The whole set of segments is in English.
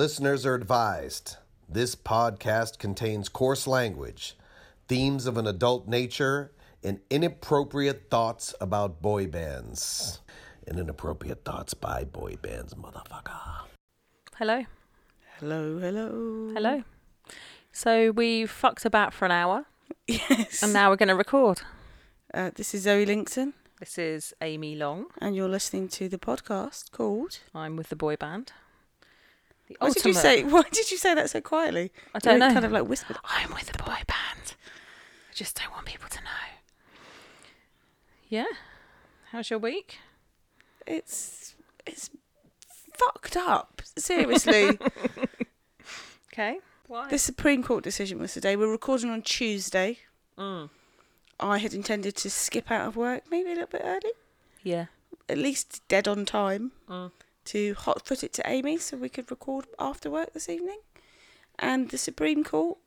Listeners are advised this podcast contains coarse language, themes of an adult nature, and inappropriate thoughts about boy bands. And inappropriate thoughts by boy bands, motherfucker. Hello. Hello, hello. Hello. So we fucked about for an hour Yes. and now we're going to record. Uh, this is Zoe Linkson, This is Amy Long. and you're listening to the podcast called. I'm with the boy band. The Why did you say? Why did you say that so quietly? I don't You know. Kind of like whispered. I'm with a boy band. I just don't want people to know. Yeah. How's your week? It's it's fucked up. Seriously, Okay. Why? the Supreme Court decision was today. We're recording on Tuesday. Mm. I had intended to skip out of work, maybe a little bit early, Yeah. at least dead on time, Mm. To hot foot it to Amy so we could record after work this evening. And the Supreme Court,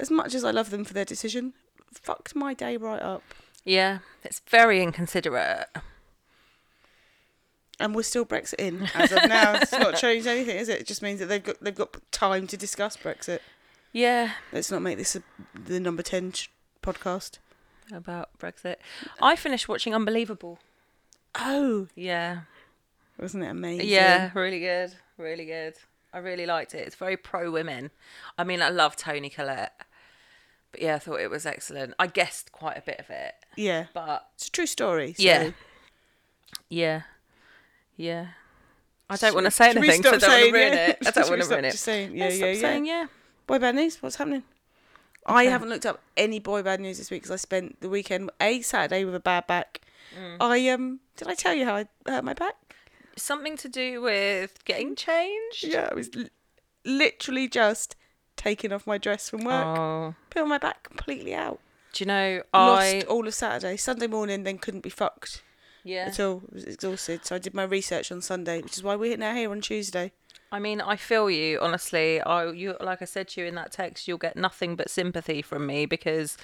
as much as I love them for their decision, fucked my day right up. Yeah. It's very inconsiderate. And we're still Brexit in as of now. it's not changed anything, is it? It just means that they've got they've got time to discuss Brexit. Yeah. Let's not make this a, the number ten sh- podcast. About Brexit. I finished watching Unbelievable. Oh, Yeah. Wasn't it amazing? Yeah, really good, really good. I really liked it. It's very pro women. I mean, I love Toni Collette, but yeah, I thought it was excellent. I guessed quite a bit of it, yeah. but It's a true story. So. Yeah. yeah, yeah. I don't Should- want to say anything, so I don't want to ruin yeah? it. I don't want to ruin it. Saying, yeah, yeah, stop yeah. saying yeah. Boy band news. What's happening? I haven't looked up any boy band news this week because I spent the weekend a Saturday with a bad back. Mm. I um did I tell you how I hurt my back? Something to do with getting mm. changed. Yeah, I was l- literally just taking off my dress from work, Oh, put my back completely out. do you know I Lost all of Saturday. Sunday morning, then couldn't be fucked Yeah. at all. I was exhausted, so I did my research on Sunday, which is why we're now here on Tuesday. I mean, I feel you. Honestly, I you like I said to you in that text, you'll get nothing but sympathy from me because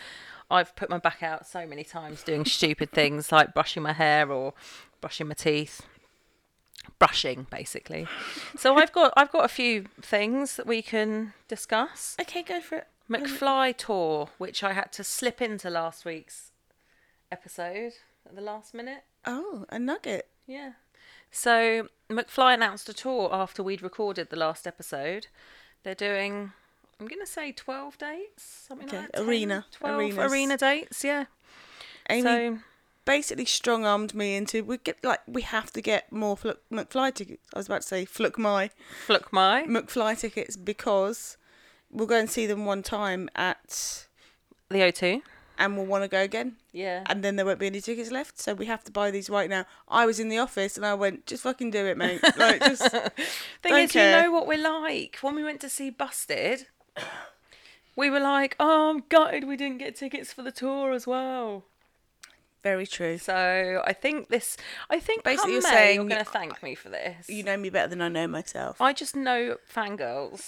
I've put my back out so many times doing stupid things like brushing my hair or brushing my teeth, brushing basically. So I've got I've got a few things that we can discuss. Okay, go for it. McFly tour, which I had to slip into last week's episode at the last minute. Oh, a nugget. Yeah. So McFly announced a tour after we'd recorded the last episode. They're doing, I'm going to say 12 dates, something Okay, like that. 10, arena- 12 arenas. arena dates, yeah. Amy So, basically strong armed me into we get like we have to get more Fluck, McFly tickets. I was about to say Fluck my Fluck my. McFly tickets because we'll go and see them one time at The O2. and we'll want to go again Yeah. and then there won't be any tickets left so we have to buy these right now. I was in the office and I went just fucking do it mate. Like just Thing is, you know what we're like. When we went to see Busted, we were like, oh, I'm gutted we didn't get tickets for the tour as well. Very true. So I think this, I think Basically, you're saying you're going to thank me for this. You know me better than I know myself. I just know fangirls.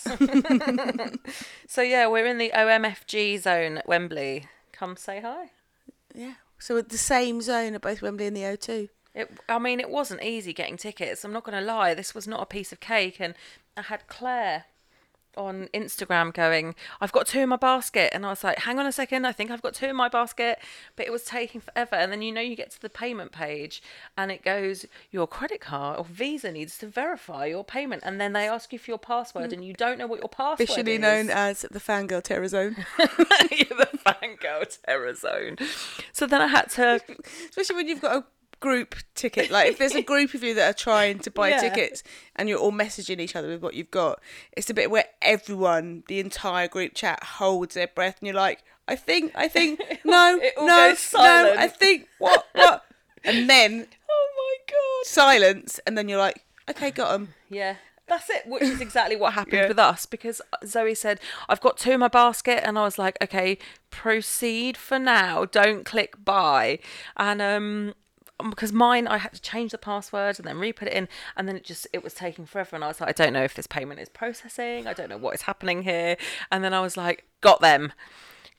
so yeah, we're in the OMFG zone at Wembley. Come say hi. Yeah. So at the same zone at both Wembley and the O2. It, I mean, it wasn't easy getting tickets. I'm not going to lie. This was not a piece of cake, and I had Claire on Instagram going, "I've got two in my basket," and I was like, "Hang on a second, I think I've got two in my basket," but it was taking forever. And then you know, you get to the payment page, and it goes, "Your credit card or Visa needs to verify your payment," and then they ask you for your password, mm. and you don't know what your password Officially is. known as the Fangirl Terror Zone. the fangirl terror zone. So then I had to. Especially when you've got a group ticket. Like if there's a group of you that are trying to buy Yeah. tickets and you're all messaging each other with what you've got, it's a bit where everyone, the entire group chat, holds their breath and you're like, I think, I think, no, no, no, I think, what, what? And then Oh my god. silence, and then you're like, okay, got them. Yeah. That's it, which is exactly what happened Yeah. with us because Zoe said, I've got two in my basket. And I was like, okay, proceed for now. Don't click buy. And, um, because mine, I had to change the password and then re-put it in, and then it just it was taking forever. And I was like, I don't know if this payment is processing. I don't know what is happening here. And then I was like, got them.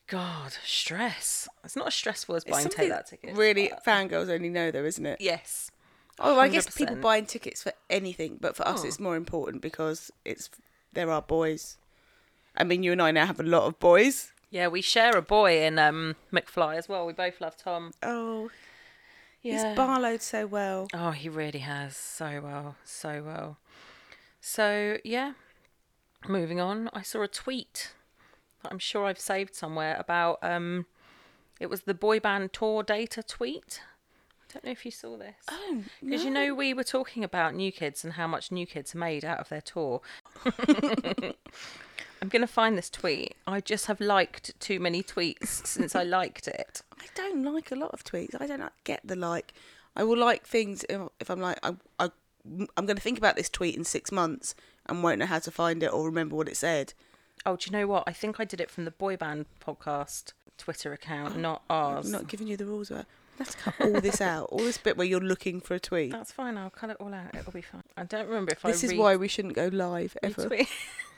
God, stress. It's not as stressful as buying take that ticket. Really, but- fangirls only know, though, isn't it? Yes. Oh, I guess people buying tickets for anything, but for us, Oh. it's more important because it's there are boys. I mean, you and I now have a lot of boys. Yeah, we share a boy in um, McFly as well. We both love Tom. Oh, Yeah. he's barlowed so well. Oh, he really has so well, so well. So yeah, moving on. I saw a tweet that I'm sure I've saved somewhere about um, it was the boy band tour data tweet. I don't know if you saw this. Oh, Because you know we were talking about New Kids and how much New Kids made out of their tour. I'm gonna find this tweet. I just have liked too many tweets since I liked it. I don't like a lot of tweets. I don't get the like. I will like things if, if I'm like I, I I'm going to think about this tweet in six months and won't know how to find it or remember what it said. Oh, do you know what? I think I did it from the boy band podcast Twitter account, not ours. I'm not giving you the rules about. To cut all this out. All this bit where you're looking for a tweet. That's fine. I'll cut it all out. It'll be fine. I don't remember if This I This is why we shouldn't go live ever.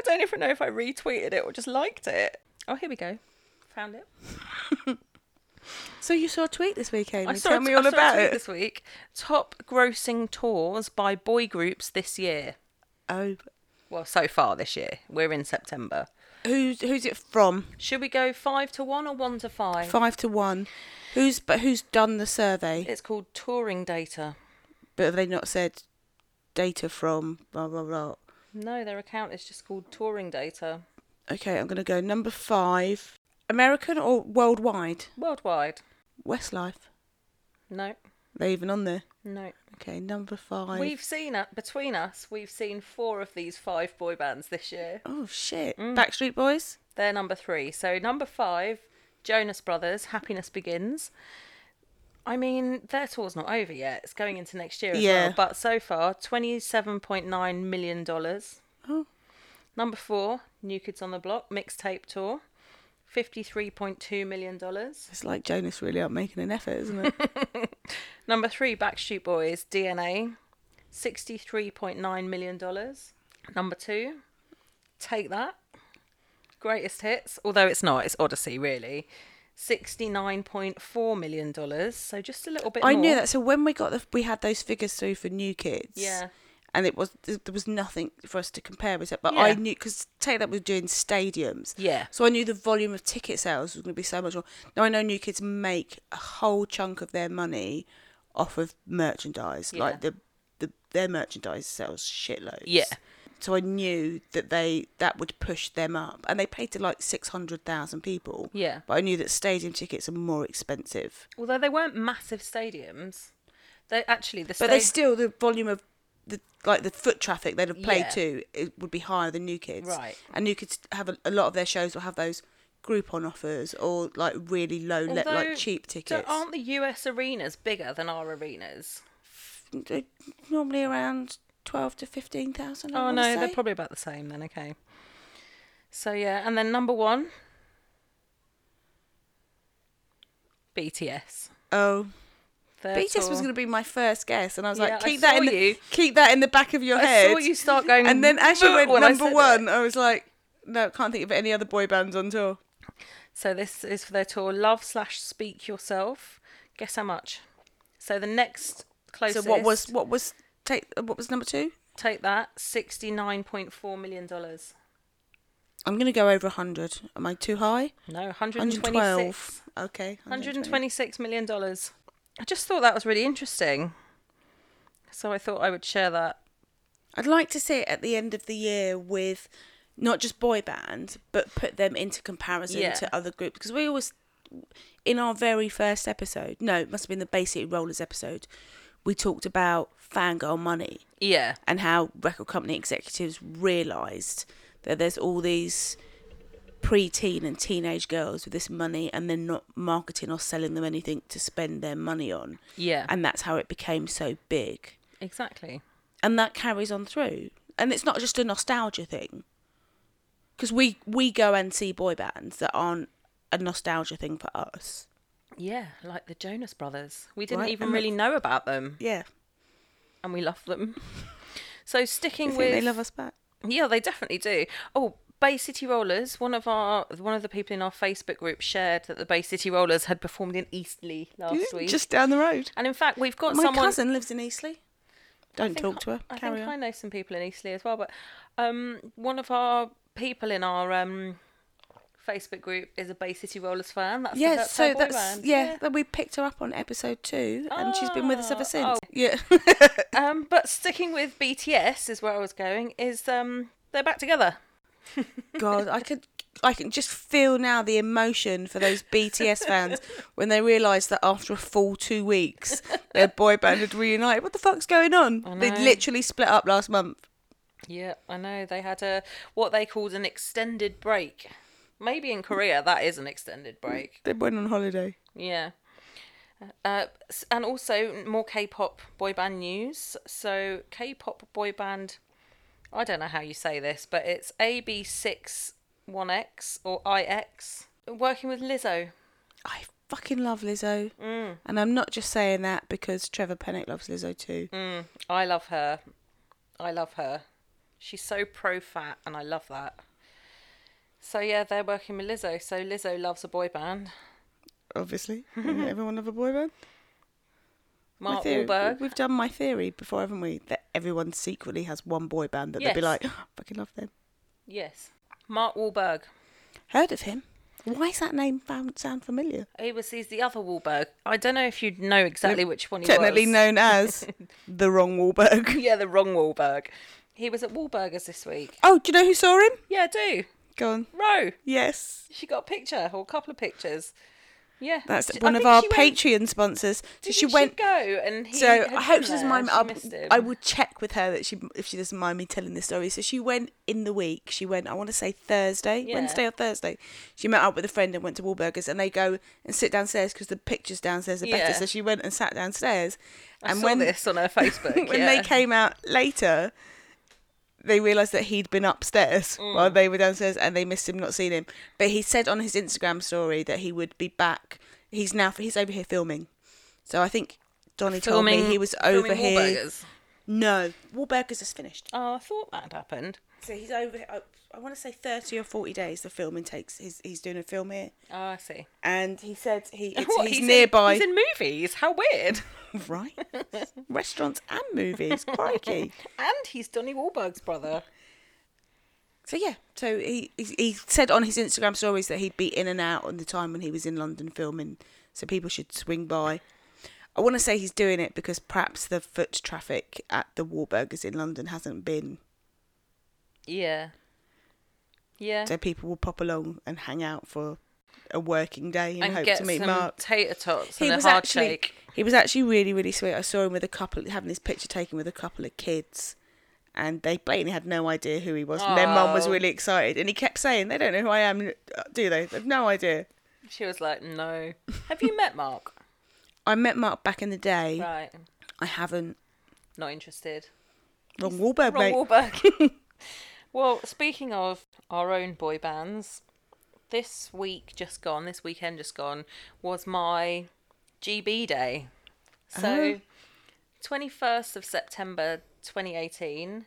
I don't even know if I retweeted it or just liked it. Oh, here we go. Found it. So you saw a tweet this week, Amy. I saw Tell a- me I all saw a about tweet it. this week. Top grossing tours by boy groups this year. Oh, Well, so far this year. We're in September. who's who's it from? Should we go five to one or one to five? Five to one. Who's but who's done the survey? It's called touring data. But have they not said data from blah blah blah? No, their account is just called touring data. Okay, I'm gonna go number five. American or worldwide? Worldwide. Westlife. No, They even on there? no. Okay, number 5 We've seen it between us. We've seen four of these five boy bands this year. Oh shit! Mm. Backstreet Boys. They're number three. So number five, Jonas Brothers, Happiness Begins. I mean, their tour's not over yet. It's going into next year as Yeah. well. But so far, twenty-seven point nine million dollars. Oh. Number four, New Kids on the Block mixtape tour, fifty-three point two million dollars. It's like Jonas really aren't making an effort, isn't it? Number three, Backstreet Boys, DNA, $63.9 million. Number two, Take That, Greatest Hits, although it's not, it's Odyssey, really. $69.4 million, so just a little bit I more. knew that. So when we got the, we had those figures through for New Kids. Yeah. And it was there was nothing for us to compare with it, but I knew because take that was doing stadiums. Yeah. So I knew the volume of ticket sales was going to be so much more. Now I know New Kids make a whole chunk of their money off of merchandise, Yeah. like the, the their merchandise sells shitloads. Yeah. So I knew that they that would push them up, and they paid to like six hundred thousand people. Yeah. But I knew that stadium tickets are more expensive. Although they weren't massive stadiums, they actually the But they still the volume of the like the foot traffic they'd have played Yeah. to it would be higher than New Kids. Right. And New Kids have a, a lot of their shows will have those Groupon offers or like really low Although, like cheap so tickets. aren't the US arenas bigger than our arenas? They're normally around twelve to fifteen thousand. Oh no, they're probably about the same then. Okay. So yeah, and then number one, BTS. Oh, Their BTS was going to be my first guess, and I was Yeah, like, I keep that in the, you. keep that in the back of your I head. saw you start going, and then as you went when I number one. I was like, no, can't think of any other boy bands on tour. So this is for their tour, Love slash Speak Yourself. Guess how much? So the next closest. So what was what was take uh, what was number two? take that? Sixty nine point four million dollars. I'm going to go over hundred. Am I too high? No, one hundred and 112. Okay. 126 million dollars. I just thought that was really interesting. So I thought I would share that. I'd like to see it at the end of the year with not just boy bands, but put them into comparison Yeah. to other groups because we always, in our very first episode, no, it must have been the Bay City Rollers episode, we talked about fangirl money Yeah. and how record company executives realised that there's all these pre-teen and teenage girls with this money and they're not marketing or selling them anything to spend their money on Yeah. and that's how it became so big exactly. and that carries on through and it's not just a nostalgia thing because we we go and see boy bands that aren't a nostalgia thing for us Yeah, like the Jonas Brothers. We didn't Right, even and really know about them, yeah and we love them. So sticking think with they love us back Yeah, they definitely do. Oh, Bay City Rollers. One of our one of the people in our Facebook group shared that the Bay City Rollers had performed in Eastleigh last week. just down the road and in fact, we've got my someone. cousin lives in Eastleigh Don't think talk to her. I Carry think on. I know some people in Eastleigh as well, but um, one of our people in our um, Facebook group is a Bay City Rollers fan. That's Yeah, so that's yeah, that we picked her up on episode two, and she's been with us ever Ah, since. oh. Yeah, Um, but sticking with BTS is where I was going. Is um, they're back together. God, I could, I can just feel now the emotion for those BTS fans when they realise that after a full two weeks, their boy band had reunited. What the fuck's going on? They literally split up last month. Yeah, I know. They had a what they called an extended break. Maybe in Korea that is an extended break. They went on holiday. Yeah. Uh, and also more K-pop boy band news. So K-pop boy band, I don't know how you say this, but it's AB61X or IX working with Lizzo. I fucking love Lizzo, Mm. and I'm not just saying that because Trevor Penick loves Lizzo too. Mm, I love her. I love her. She's so pro fat, and I love that. So yeah, they're working with Lizzo. So Lizzo loves a boy band. Obviously, everyone love a boy band. My Mark theory- Wahlberg. We've done my theory before, haven't we? That everyone secretly has one boy band that they'd be Yes. like, oh, fucking love them. Yes, Mark Wahlberg. Heard of him? Why is that name found sound familiar? He was. He's the other Wahlberg. I don't know if you'd know exactly which one he Technically was. known as the wrong Wahlberg. yeah, the wrong Wahlberg. He was at Wahlburgers this week. Oh, do you know who saw him? Yeah, I do. Go on. Ro. Yes, She got a picture or a couple of pictures. Yeah. that's She- I one of our she went- Patreon sponsors. So she went. go and he. so I hope she doesn't mind me. I'll- she missed him. I will check with her that she, if she doesn't mind me telling this story. So she went in the week. She went. I want to say Thursday, Yeah. Wednesday or Thursday. She met up with a friend and went to Wahlburgers, and they go and sit downstairs because the pictures downstairs are Yeah. better. So she went and sat downstairs. I and saw when this on her Facebook. when yeah. they came out later, they realised that he'd been upstairs Mm. while they were downstairs, and they missed him, not seeing him. But he said on his Instagram story that he would be back. He's now he's over here filming, so I think Donnie told me he was over filming here. Wahlburgers. No, Wahlburgers is finished. Oh, I thought that had happened. So he's over. here- I, want to say thirty or forty days. The filming takes. He's he's doing a film here, Oh, I see. and he said he it's, What, he's, in- nearby. he's in movies. How weird. right, restaurants and movies. Crikey. and he's Donnie Wahlberg's brother. So yeah, so he, he he said on his Instagram stories that he'd be in and out on the time when he was in London filming, so people should swing by. I want to say he's doing it because perhaps the foot traffic at the Wahlburgers in London hasn't been, Yeah. Yeah. so people will pop along and hang out for a working day and, and hope get to meet some Mark. tater tots He and was a hard actually shake. he was actually really really sweet. I saw him with a couple having his picture taken with a couple of kids. And they blatantly had no idea who he was. And their mum was Oh. really excited. And he kept saying, They don't know who I am, uh, do they? They've no idea. She was like, "No." Have you met Mark? I met Mark back in the day. Right. I haven't. Not interested. Wrong Wahlberg, Wrong mate. Wahlberg. well, speaking of our own boy bands, this week just gone, this weekend just gone, was my GB day. So, Oh. 21st of September 2018,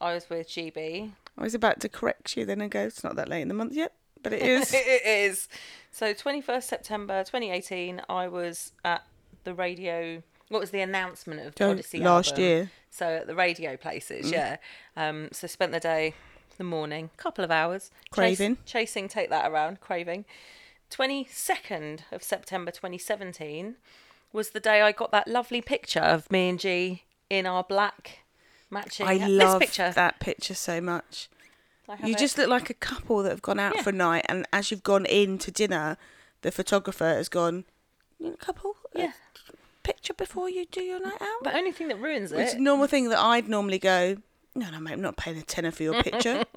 I was with GB. I was about to correct you then and go, it's not that late in the month yet, but it is. it is. So 21st September 2018, I was at the radio. What was the announcement of So, Odyssey last album. year. So at the radio places, Mm. yeah. Um, so spent the day, the morning, couple of hours chas- Craving. chasing, take that around, craving. 22nd of September 2017 was the day I got that lovely picture of me and G in our black matching. I this love picture. that picture so much. You it. just look like a couple that have gone out Yeah. for a night, and as you've gone in to dinner, the photographer has gone, a couple? Yeah. Picture before you do your night out? The only thing that ruins it. It's a normal thing that I'd normally go, no, no, mate, I'm not paying a tenner for your picture.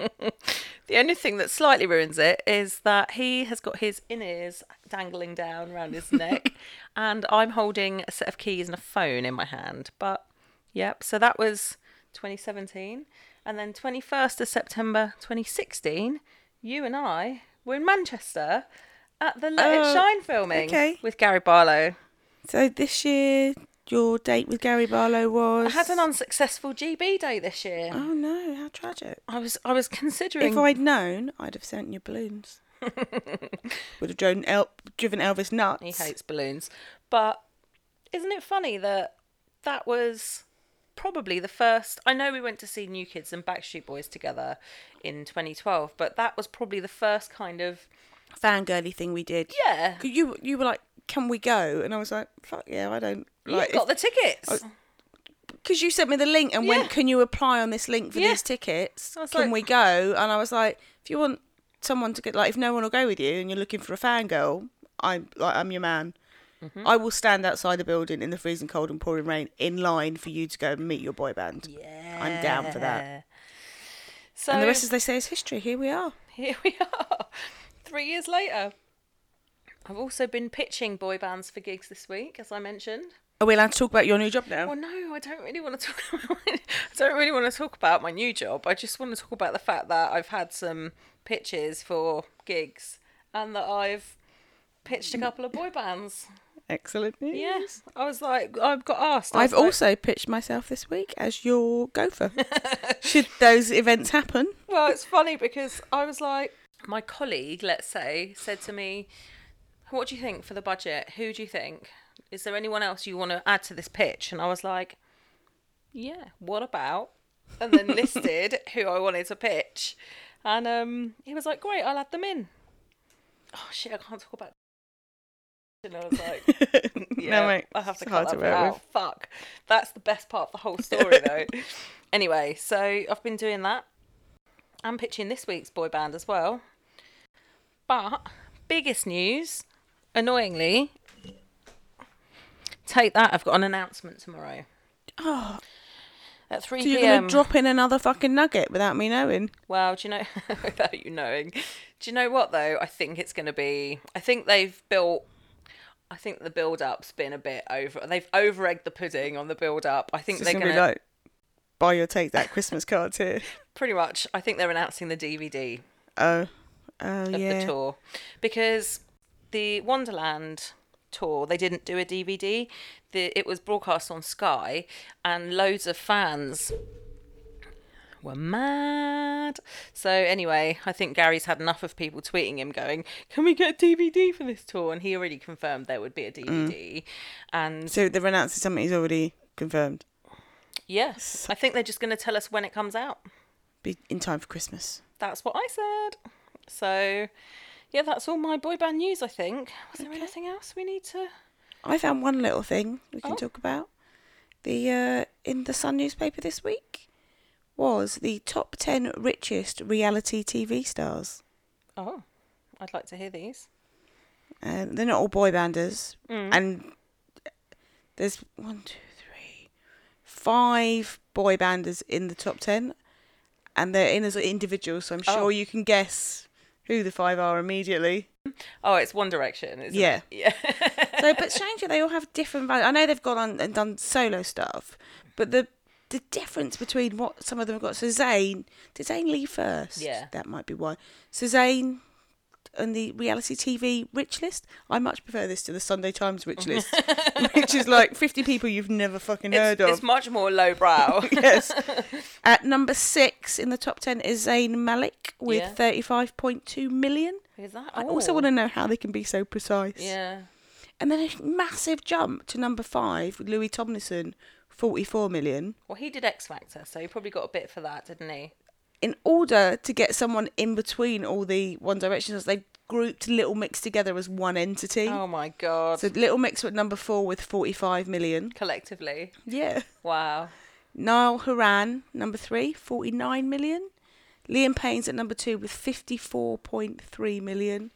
The only thing that slightly ruins it is that he has got his in ears dangling down around his neck, and I'm holding a set of keys and a phone in my hand. But, yep, so that was 2017. And then 21st of September 2016, you and I were in Manchester at the Let It Oh, Shine filming okay. with Gary Barlow. So this year, your date with Gary Barlow was. I had an unsuccessful GB day this year. Oh no, how tragic. I was I was considering If I'd known, I'd have sent you balloons. Would have driven, El- driven Elvis nuts. He hates balloons. But isn't it funny that that was probably the first. I know we went to see New Kids and Backstreet Boys together in 2012, but that was probably the first kind of Fangirly thing we did. yeah You you were like, can we go? And I was like, fuck yeah, I don't. You Like, got the tickets. because you sent me the link and Yeah. went, can you apply on this link for Yeah. these tickets? Can like- we go? And I was like, if you want someone to get like, if no one will go with you and you're looking for a fangirl, I'm like, I'm your man. Mm-hmm. I will stand outside the building in the freezing cold and pouring rain in line for you to go and meet your boy band. yeah, I'm down for that. So And the rest, as they say, is history. Here we are. here we are, three years later. I've also been pitching boy bands for gigs this week, as I mentioned. Are we allowed to talk about your new job now? Well, no, I don't really want to talk. About my, I don't really want to talk about my new job. I just want to talk about the fact that I've had some pitches for gigs and that I've pitched a couple of boy bands. Excellent news. Yes, I was like, I've got asked. I've like- also pitched myself this week as your gopher. Should those events happen? Well, it's funny because I was like, my colleague, let's say, said to me, What do you think for the budget? Who do you think? Is there anyone else you want to add to this pitch? And I was like, Yeah, what about? And then listed who I wanted to pitch. And um, he was like, Great, I'll add them in. Oh, shit, I can't talk about. And I was like, yeah, mate, I have to cut hard to that out. with. Fuck. That's the best part of the whole story, though. anyway, so I've been doing that. I'm pitching this week's boy band as well. But biggest news, annoyingly, take that. I've got an announcement tomorrow Oh, at three so you're p.m. to drop in another fucking nugget without me knowing? Well, do you know, without you knowing, do you know what though? I think it's going to be. I think they've built. I think the build up's been a bit over. They've over egged the pudding on the build up. I think It's they're going going to to be like, buy your take that Christmas card here. pretty much. I think they're announcing the DVD Oh, oh of yeah. the tour because the Wonderland tour they didn't do a DVD. The it was broadcast on Sky, and loads of fans were mad. So anyway, I think Gary's had enough of people tweeting him going, "Can we get a DVD for this tour?" And he already confirmed there would be a DVD. Mm. And So they're announcing something he's already confirmed. yes, I think they're just going to tell us when it comes out. Be in time for Christmas. That's what I said. So, yeah, that's all my boy band news, I think. Was there anything else we need to. I found one little thing we can Oh. talk about. The uh, in the Sun newspaper this week was the top ten richest reality TV stars. Oh, I'd like to hear these. Um, they're not all boy banders, Mm. and there's one, two, three, five boy banders in the top ten, and they're in as individuals. So I'm sure Oh. you can guess who the five are immediately. Oh, it's One Direction, isn't Yeah. it? Yeah. So, but strangely, they all have different values. I know they've gone on and done solo stuff, but the the difference between what some of them have got. So Zayn, did Zayn leave first? Yeah. that might be why. So Zayn on the reality TV rich list. I much prefer this to the Sunday Times rich list, which is like fifty people you've never fucking heard it's, of. it's much more lowbrow. yes. At number six in the top ten is Zayn Malik with Yeah. thirty-five point two million. Is that? I also want to know how they can be so precise. Yeah. And then a massive jump to number five, with Louis Tomlinson, 44 million. Well, he did X Factor, so he probably got a bit for that, didn't he? In order to get someone in between all the One Directions, they grouped Little Mix together as one entity. Oh my god. So Little Mix were at number four with 45 million. Collectively. Yeah. Wow. Niall Horan, number three, 49 million. Liam Payne's at number two with 54.3 million.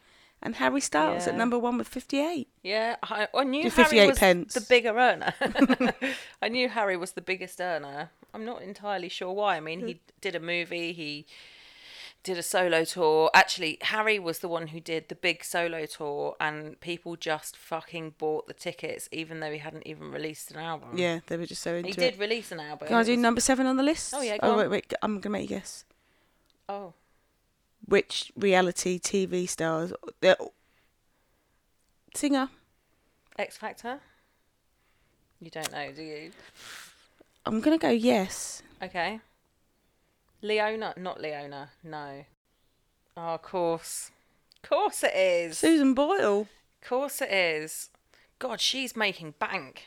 And Harry Styles at number one with 58. Yeah, I, I knew Do Harry 58 was pence. the bigger earner. I knew Harry was the biggest earner. I'm not entirely sure why. I mean, he mm. did a movie, he did a solo tour. Actually, Harry was the one who did the big solo tour, and people just fucking bought the tickets, even though he hadn't even released an album. Yeah, they were just so into he it. did release an album. Can I do was- number seven on the list? Oh, yeah, Oh, wait, wait. I'm going to make you guess. Oh, Which reality TV stars? They're... Singer. X Factor. You don't know, do you? I'm going to go yes. Okay. Leona, not Leona. No. Oh, of course. Of course it is. Susan Boyle. Of course it is. God, she's making bank.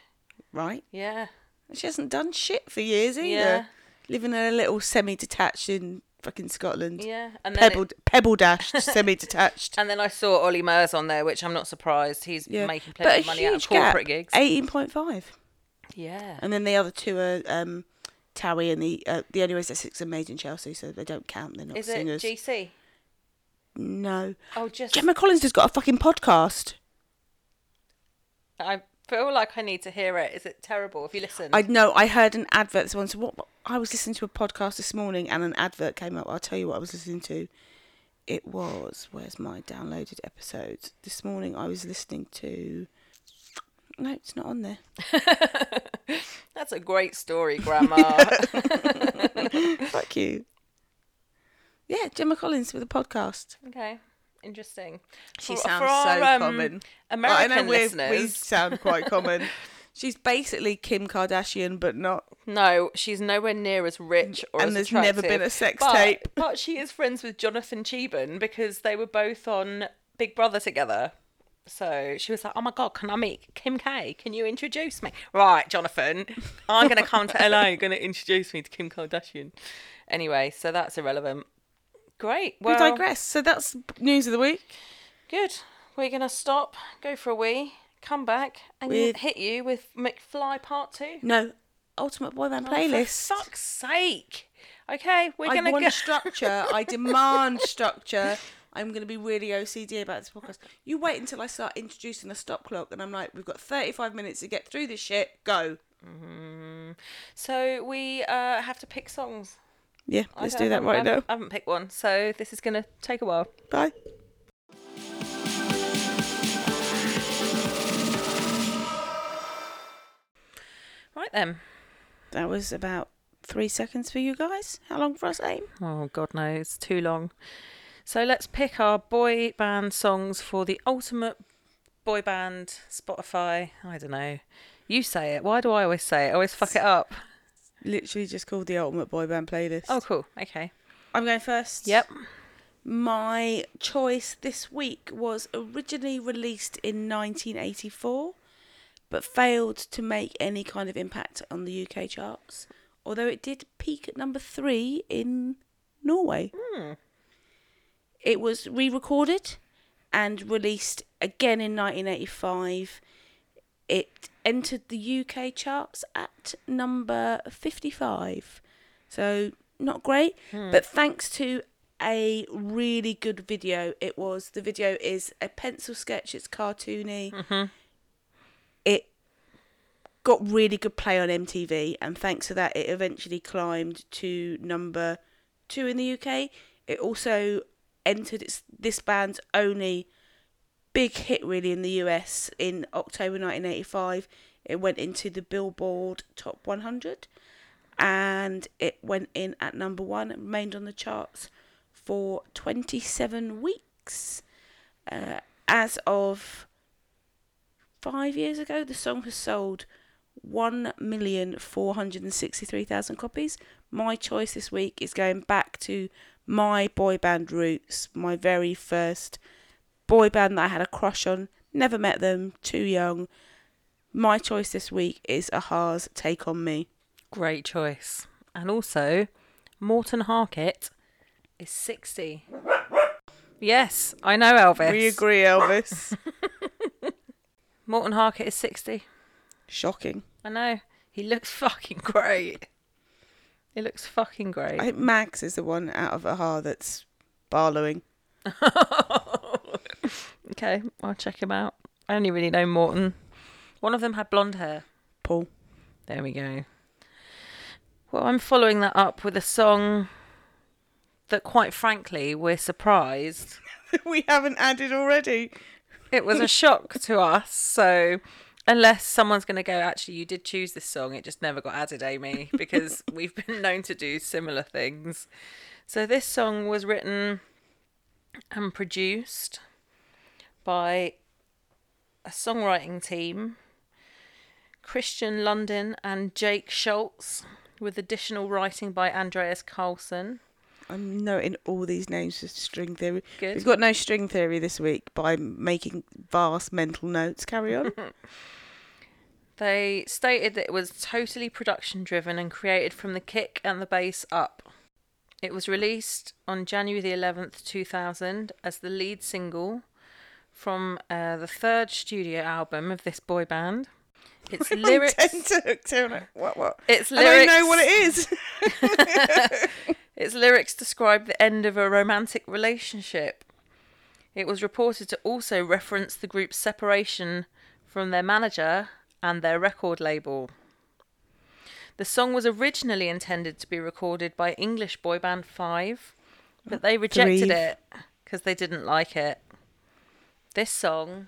Right. Yeah. She hasn't done shit for years either. Yeah. Living in a little semi-detached in fucking Scotland. Yeah. And then, Pebble, it- pebble dashed, semi-detached. and then I saw Ollie Murs on there, which I'm not surprised. He's Yeah, making plenty of money out of huge gap. corporate gigs. Eighteen point five, Yeah. and then the other two are um, Towie and the uh, the only that six are made in Chelsea, so they don't count. They're not Is it singers. GC? no, Oh, just. Gemma Collins has got a fucking podcast. I feel like I need to hear it. Is it terrible? If you listen, I know. I heard an advert. This. So what? I was listening to a podcast this morning, and an advert came up. I'll tell you what I was listening to. It was. Where's my downloaded episodes? This morning I was listening to. No, it's not on there. That's a great story, Grandma. Fuck you. Yeah, Gemma Collins with a podcast. okay, interesting. She For- sounds for our, so um, common. American I know listeners. we sound quite common. She's basically Kim Kardashian, but not. No, she's nowhere near as rich or And as there's never been a sex but, tape. But she is friends with Jonathan Cheban because they were both on Big Brother together. So she was like, "Oh my god, can I meet Kim K? Can you introduce me?" Right, Jonathan, I'm gonna come to LA. You're gonna introduce me to Kim Kardashian. Anyway, so that's irrelevant. Great. We Well, digress. So that's news of the week. good. We're gonna stop, go for a wee, come back, and With- hit you with McFly Part Two. No, Ultimate Boy Band Oh, playlist. For fuck's sake. Okay, we're I gonna want go. structure. I demand structure. I'm going to be really OCD about this podcast. You wait until I start introducing a stop clock, and I'm like, we've got 35 minutes to get through this shit. Go. So we uh, have to pick songs. Yeah, let's do that right haven't- now. I haven't picked one, so this is gonna take a while. Bye. Right then. That was about three seconds for you guys. How long for us, aim? Oh God knows, too long. So let's pick our boy band songs for the ultimate boy band Spotify. I don't know. You say it. Why do I always say it? I always fuck it up. Literally just called the Ultimate Boy Band playlist. Oh, cool. Okay. I'm going first. Yep. My choice this week was originally released in 1984, but failed to make any kind of impact on the UK charts, although it did peak at number three in Norway. Hmm. It was re recorded and released again in 1985. It entered the UK charts at number 55. So, not great, hmm. but thanks to a really good video. It was the video is a pencil sketch, it's cartoony. Mm-hmm. It got really good play on MTV, and thanks to that, it eventually climbed to number two in the UK. It also entered its, this band's only big hit, really, in the US in October 1985. It went into the Billboard Top 100 and it went in at number one remained on the charts for 27 weeks. Uh, as of five years ago, the song has sold 1,463,000 copies. My choice this week is going back to my boy band roots, my very first boy band that I had a crush on. Never met them, too young. My choice this week is Aha's Take On Me. Great choice. And also, Morten Harket is 60. Yes, I know Elvis. We agree, Elvis. Morten Harket is 60. Shocking. I know. He looks fucking great. He looks fucking great. I think Max is the one out of Aha that's barlowing. okay, I'll check him out. I only really know Morten. One of them had blonde hair. Paul. There we go. Well, I'm following that up with a song that, quite frankly, we're surprised. we haven't added already. It was a shock to us. So, unless someone's going to go, actually, you did choose this song, it just never got added, Amy, because we've been known to do similar things. So, this song was written and produced by a songwriting team Kristian Lundin and Jake Schulze, with additional writing by Andreas Carlsson. I'm noting all these names for string theory. Good. We've got no string theory this week, by making vast mental notes. Carry on. They stated that it was totally production driven and created from the kick and the bass up. It was released on January the 11th, 2000, as the lead single from uh, the third studio album of this boy band. Its lyrics. To what, what? Its I don't know what it is. Its lyrics describe the end of a romantic relationship. It was reported to also reference the group's separation from their manager and their record label. The song was originally intended to be recorded by English boy band Five, but they rejected Three. it because they didn't like it. This song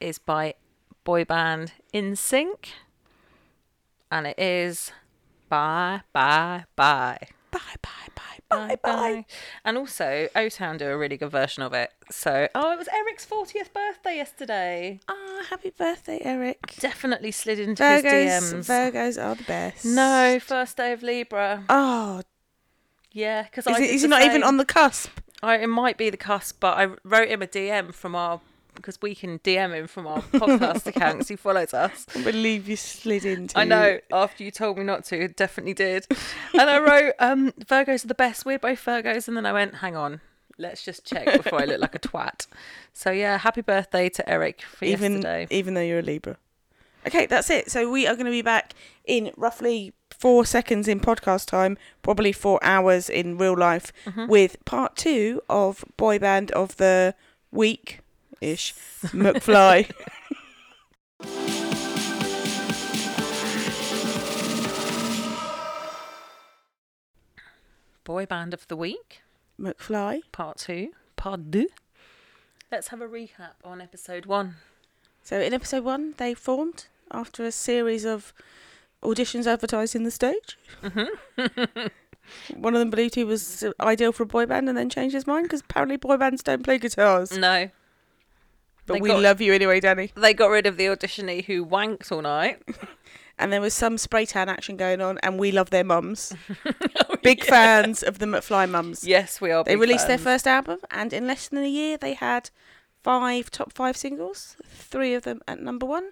is by boy band NSYNC, and it is Bye Bye Bye. bye, bye, bye, bye, bye. And also, O Town do a really good version of it. So, oh, it was Erik's 40th birthday yesterday. Ah, happy birthday, Erik. Definitely slid into Virgos, his DMs. Virgos are the best. no, first day of Libra. Oh, Yeah, because is, I it, is he not even on the cusp? I, it might be the cusp, but I wrote him a DM from our because we can DM him from our podcast account 'cause he follows us. I believe you slid into. I know. After you told me not to, definitely did. And I wrote, um, Virgos are the best. We're both Virgos. And then I went, hang on, let's just check before I look like a twat. So yeah, happy birthday to Erik for even yesterday. even though you're a Libra. Okay, that's it. So we are going to be back in roughly four seconds in podcast time, probably four hours in real life, Mm-hmm. with part two of boy band of the week ish, McFly. Boy band of the week, McFly. part two, part deux. Let's have a recap on episode one. So in episode one, they formed after a series of auditions advertised in the stage. Mm-hmm. One of them believed he was ideal for a boy band and then changed his mind because apparently boy bands don't play guitars. No, But they we got- love you anyway, Danny. they got rid of the auditionee who wanked all night. And there was some spray tan action going on, and we love their mums. Big fans of the McFly mums. Yes, we are. They released their first album, and in less than a year, they had five top five singles, three of them at number one,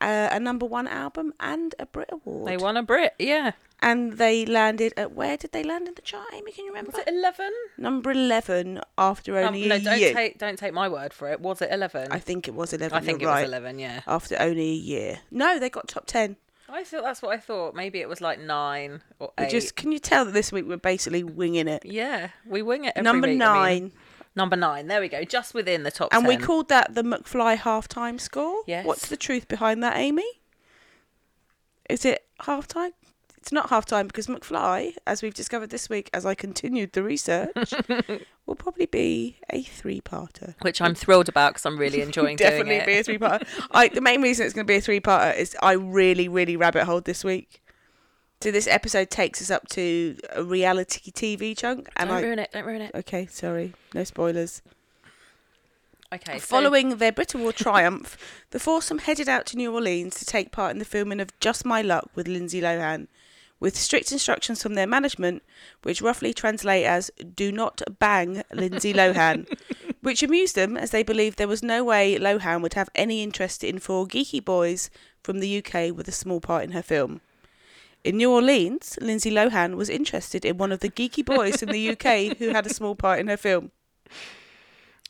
uh, a number one album, and a Brit Award. They won a Brit. Yeah. and they landed at where did they land in the chart? Amy, can you remember? Was it eleven? Number eleven after Um, only no, a don't year. take don't take my word for it. Was it eleven? I think it was eleven. I think it you're was right. eleven. Yeah. After only a year. No, they got top ten. I thought that's what I thought. Maybe it was like nine or We eight. just can you tell that this week we're basically winging it. Yeah, we wing it every Number week, I mean. Number nine. There we go. Just within the top. And we called that the McFly halftime score. Yes. What's the truth behind that, Amy? Is it halftime? It's not halftime because McFly, as we've discovered this week, as I continued the research, will probably be a three-parter. which I'm thrilled about because I'm really enjoying Definitely be a three-parter. I the main reason it's going to be a three-parter is I really, really rabbit holed this week. So this episode takes us up to a reality TV chunk, and Don't I. ruin it. Don't ruin it. Okay, sorry, no spoilers. Okay. so- Following their Brit Award triumph, the foursome headed out to New Orleans to take part in the filming of Just My Luck with Lindsay Lohan, with strict instructions from their management, which roughly translate as "Do not bang Lindsay Lohan," which amused them as they believed there was no way Lohan would have any interest in four geeky boys from the UK with a small part in her film. In New Orleans, Lindsay Lohan was interested in one of the geeky boys in the UK who had a small part in her film.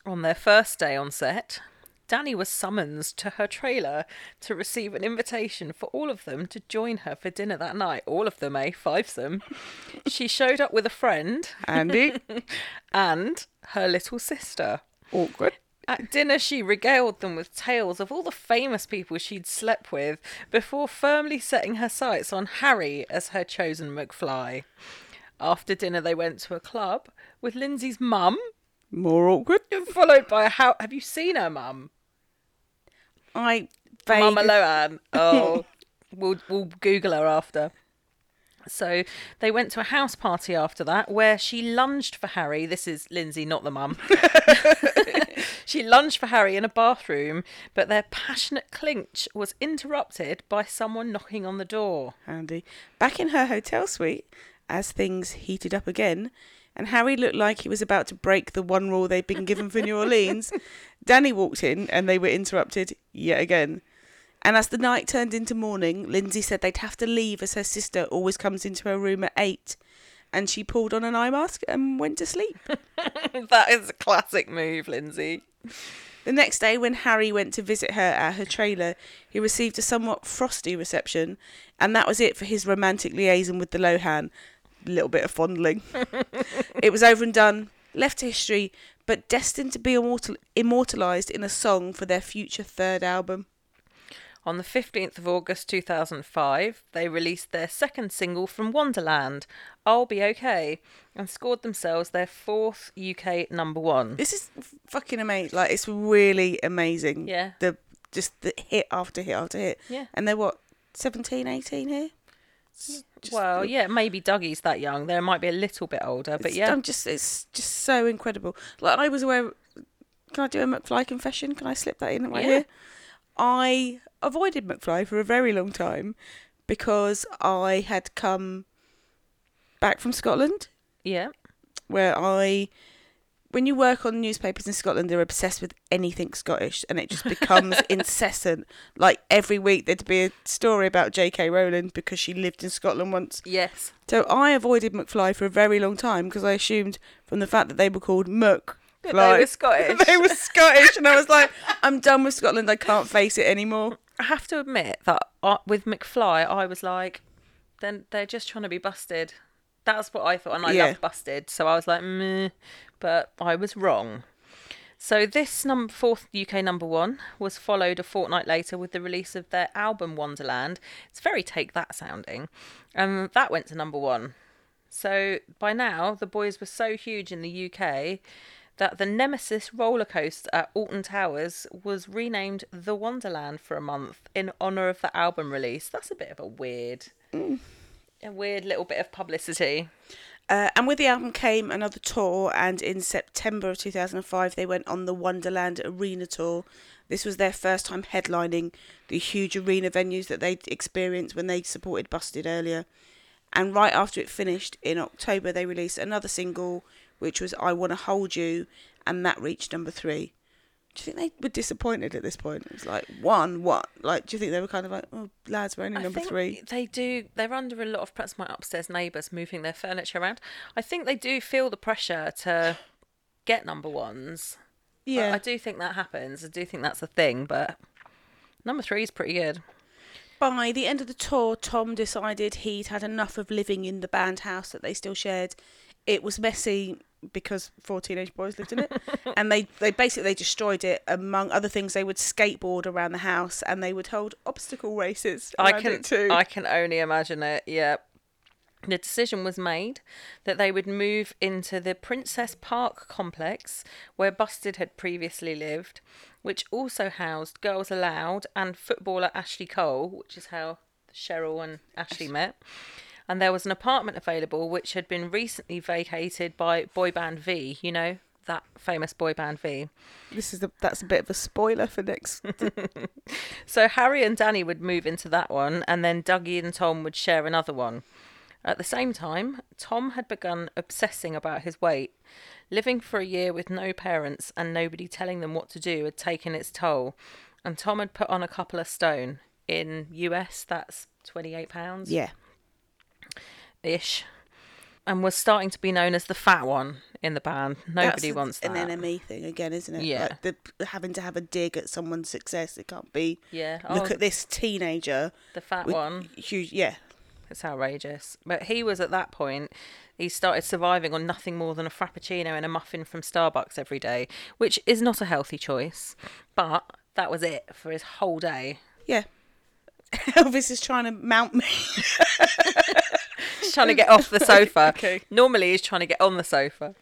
On their first day on set, Danny was summoned to her trailer to receive an invitation for all of them to join her for dinner that night. All of them, eh? Fivesome. she showed up with a friend Andy, and her little sister. awkward. At dinner, she regaled them with tales of all the famous people she'd slept with before firmly setting her sights on Harry as her chosen McFly. After dinner, they went to a club with Lindsay's mum, More awkward. followed by a how. Have you seen her mum? I Mama vague- Lohan. Oh, we'll we'll Google her after. So they went to a house party after that where she lunged for Harry. This is Lindsay, not the mum. she lunged for Harry in a bathroom, but their passionate clinch was interrupted by someone knocking on the door. Andy. Back in her hotel suite, as things heated up again, and Harry looked like he was about to break the one rule they'd been given for New Orleans, Danny walked in and they were interrupted yet again. And as the night turned into morning, Lindsay said they'd have to leave as her sister always comes into her room at eight. And she pulled on an eye mask and went to sleep. that is a classic move, Lindsay. The next day, when Harry went to visit her at her trailer, he received a somewhat frosty reception, and that was it for his romantic liaison with the Lohan. A little bit of fondling. it was over and done, left to history, but destined to be immortal- immortalised in a song for their future third album. On the 15th of August 2005, they released their second single from Wonderland, I'll Be Okay, and scored themselves their fourth UK number one. This is fucking amazing. Like, it's really amazing. Yeah. The just the hit after hit after hit. Yeah. And they're what, 17, 18 here? Just- well, yeah, maybe Dougie's that young. They might be a little bit older, but yeah. I'm just it's just so incredible. Like I was aware. Can I do a McFly confession? Can I slip that in right Yeah. here? I avoided McFly for a very long time because I had come back from Scotland, Yeah. where I. When you work on newspapers in Scotland, they're obsessed with anything Scottish, and it just becomes incessant. Like every week, there'd be a story about J.K. Rowling because she lived in Scotland once. Yes. So I avoided McFly for a very long time because I assumed from the fact that they were called Muck. That they were Scottish. they were Scottish, and I was like, I'm done with Scotland. I can't face it anymore. I have to admit that uh, with McFly, I was like, then they're just trying to be busted. That's what I thought, and I Yeah. love busted. So I was like, meh, but I was wrong. So this number fourth UK number one was followed a fortnight later with the release of their album Wonderland. It's very take that sounding, and that went to number one. So by now, the boys were so huge in the UK that the Nemesis roller coaster at Alton Towers was renamed the Wonderland for a month in honor of the album release. That's a bit of a weird, a weird little bit of publicity. Uh, and with the album came another tour, and in September of 2005, they went on the Wonderland Arena tour. This was their first time headlining the huge arena venues that they'd experienced when they supported Busted earlier. And right after it finished in October, they released another single, which was I Want to Hold You, and that reached number three. Do you think they were disappointed at this point? It was like, one, what? Like, do you think they were kind of like, oh, lads, we're only I number think three? They do. They're under a lot of perhaps my upstairs neighbours moving their furniture around. I think they do feel the pressure to get number ones. I- Yeah. I do think that happens. I do think that's a thing, but number three is pretty good. By the end of the tour, Tom decided he'd had enough of living in the band house that they still shared. It was messy because four teenage boys lived in it, and they, they basically they destroyed it. Among other things, they would skateboard around the house and they would hold obstacle races I can it too. I can only imagine it. Yeah. The decision was made that they would move into the Princess Park complex where Busted had previously lived, which also housed Girls Aloud and footballer Ashley Cole, which is how Cheryl and Ashley met. And there was an apartment available which had been recently vacated by boy band V, you know, that famous boy band V. This is a, that's a bit of a spoiler for next. So Harry and Danny would move into that one, and then Dougie and Tom would share another one. At the same time, Tom had begun obsessing about his weight. Living for a year with no parents and nobody telling them what to do had taken its toll, and Tom had put on a couple of stone. In US, that's twenty-eight pounds yeah, ish, and was starting to be known as the fat one in the band. Nobody That's wants that. an enemy thing again, isn't it? Yeah. like the having to have a dig at someone's success. It can't be. Yeah, Look oh, at this teenager. the fat one. Huge. Yeah, It's outrageous. But he was at that point, he started surviving on nothing more than a frappuccino and a muffin from Starbucks every day, which is not a healthy choice. But that was it for his whole day. yeah. Elvis is trying to mount me. Trying to get off the sofa. Okay. Normally, he's trying to get on the sofa.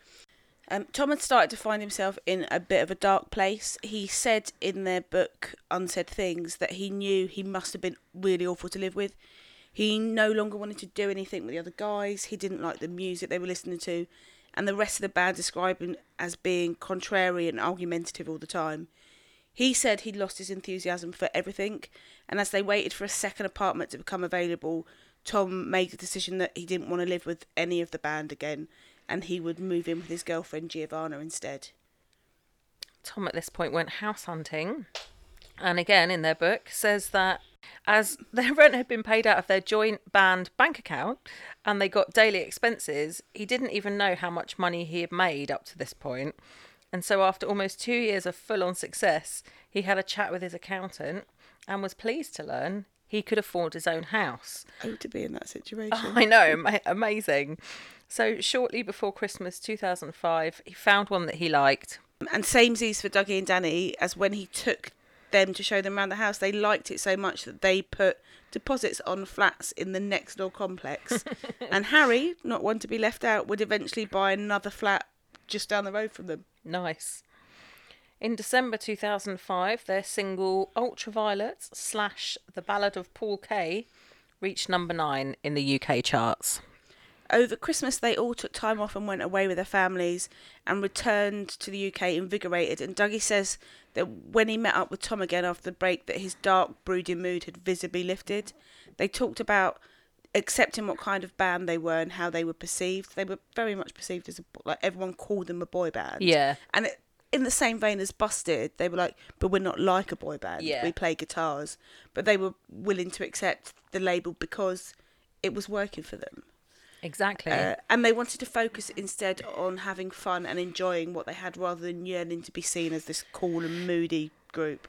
Um, Tom had started to find himself in a bit of a dark place. He said in their book, Unsaid Things, that he knew he must have been really awful to live with. He no longer wanted to do anything with the other guys. He didn't like the music they were listening to. And the rest of the band described him as being contrary and argumentative all the time. He said he'd lost his enthusiasm for everything. And as they waited for a second apartment to become available, Tom made the decision that he didn't want to live with any of the band again and he would move in with his girlfriend Giovanna instead. Tom at this point went house hunting and again in their book says that as their rent had been paid out of their joint band bank account and they got daily expenses, he didn't even know how much money he had made up to this point. And so, after almost two years of full on success, he had a chat with his accountant and was pleased to learn he could afford his own house. Oh, to be in that situation. I know, amazing. So, shortly before Christmas 2005, he found one that he liked. And samesies for Dougie and Danny, as when he took them to show them around the house, they liked it so much that they put deposits on flats in the next door complex. and Harry, not one to be left out, would eventually buy another flat just down the road from them. Nice. In December 2005, their single Ultraviolet slash The Ballad of Paul K reached number nine in the UK charts. Over Christmas, they all took time off and went away with their families and returned to the UK invigorated. And Dougie says that when he met up with Tom again after the break, that his dark, brooding mood had visibly lifted. They talked about accepting what kind of band they were and how they were perceived. They were very much perceived as a like everyone called them a boy band. Yeah. and it, in the same vein as Busted, they were like, but we're not like a boy band. Yeah. We play guitars, but they were willing to accept the label because it was working for them. Exactly. Uh, and they wanted to focus instead on having fun and enjoying what they had rather than yearning to be seen as this cool and moody group.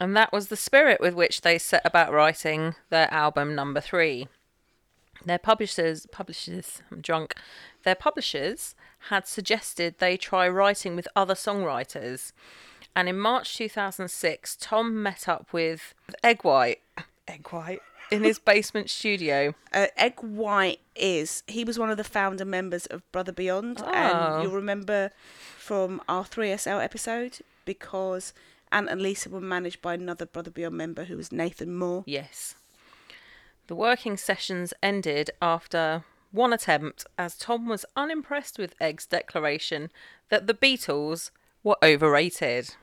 And that was the spirit with which they set about writing their album number three. Their publishers, publishers, I'm drunk. Their publishers had suggested they try writing with other songwriters. And in March 2006, Tom met up with Eg White, Eg White, in his basement studio. Uh, Eg White is, he was one of the founder members of Brother Beyond. Oh. And you'll remember from our 3SL episode because Ant and Lisa were managed by another Brother Beyond member who was Nathan Moore. Yes. The working sessions ended after one attempt as Tom was unimpressed with Eg's declaration that the Beatles were overrated.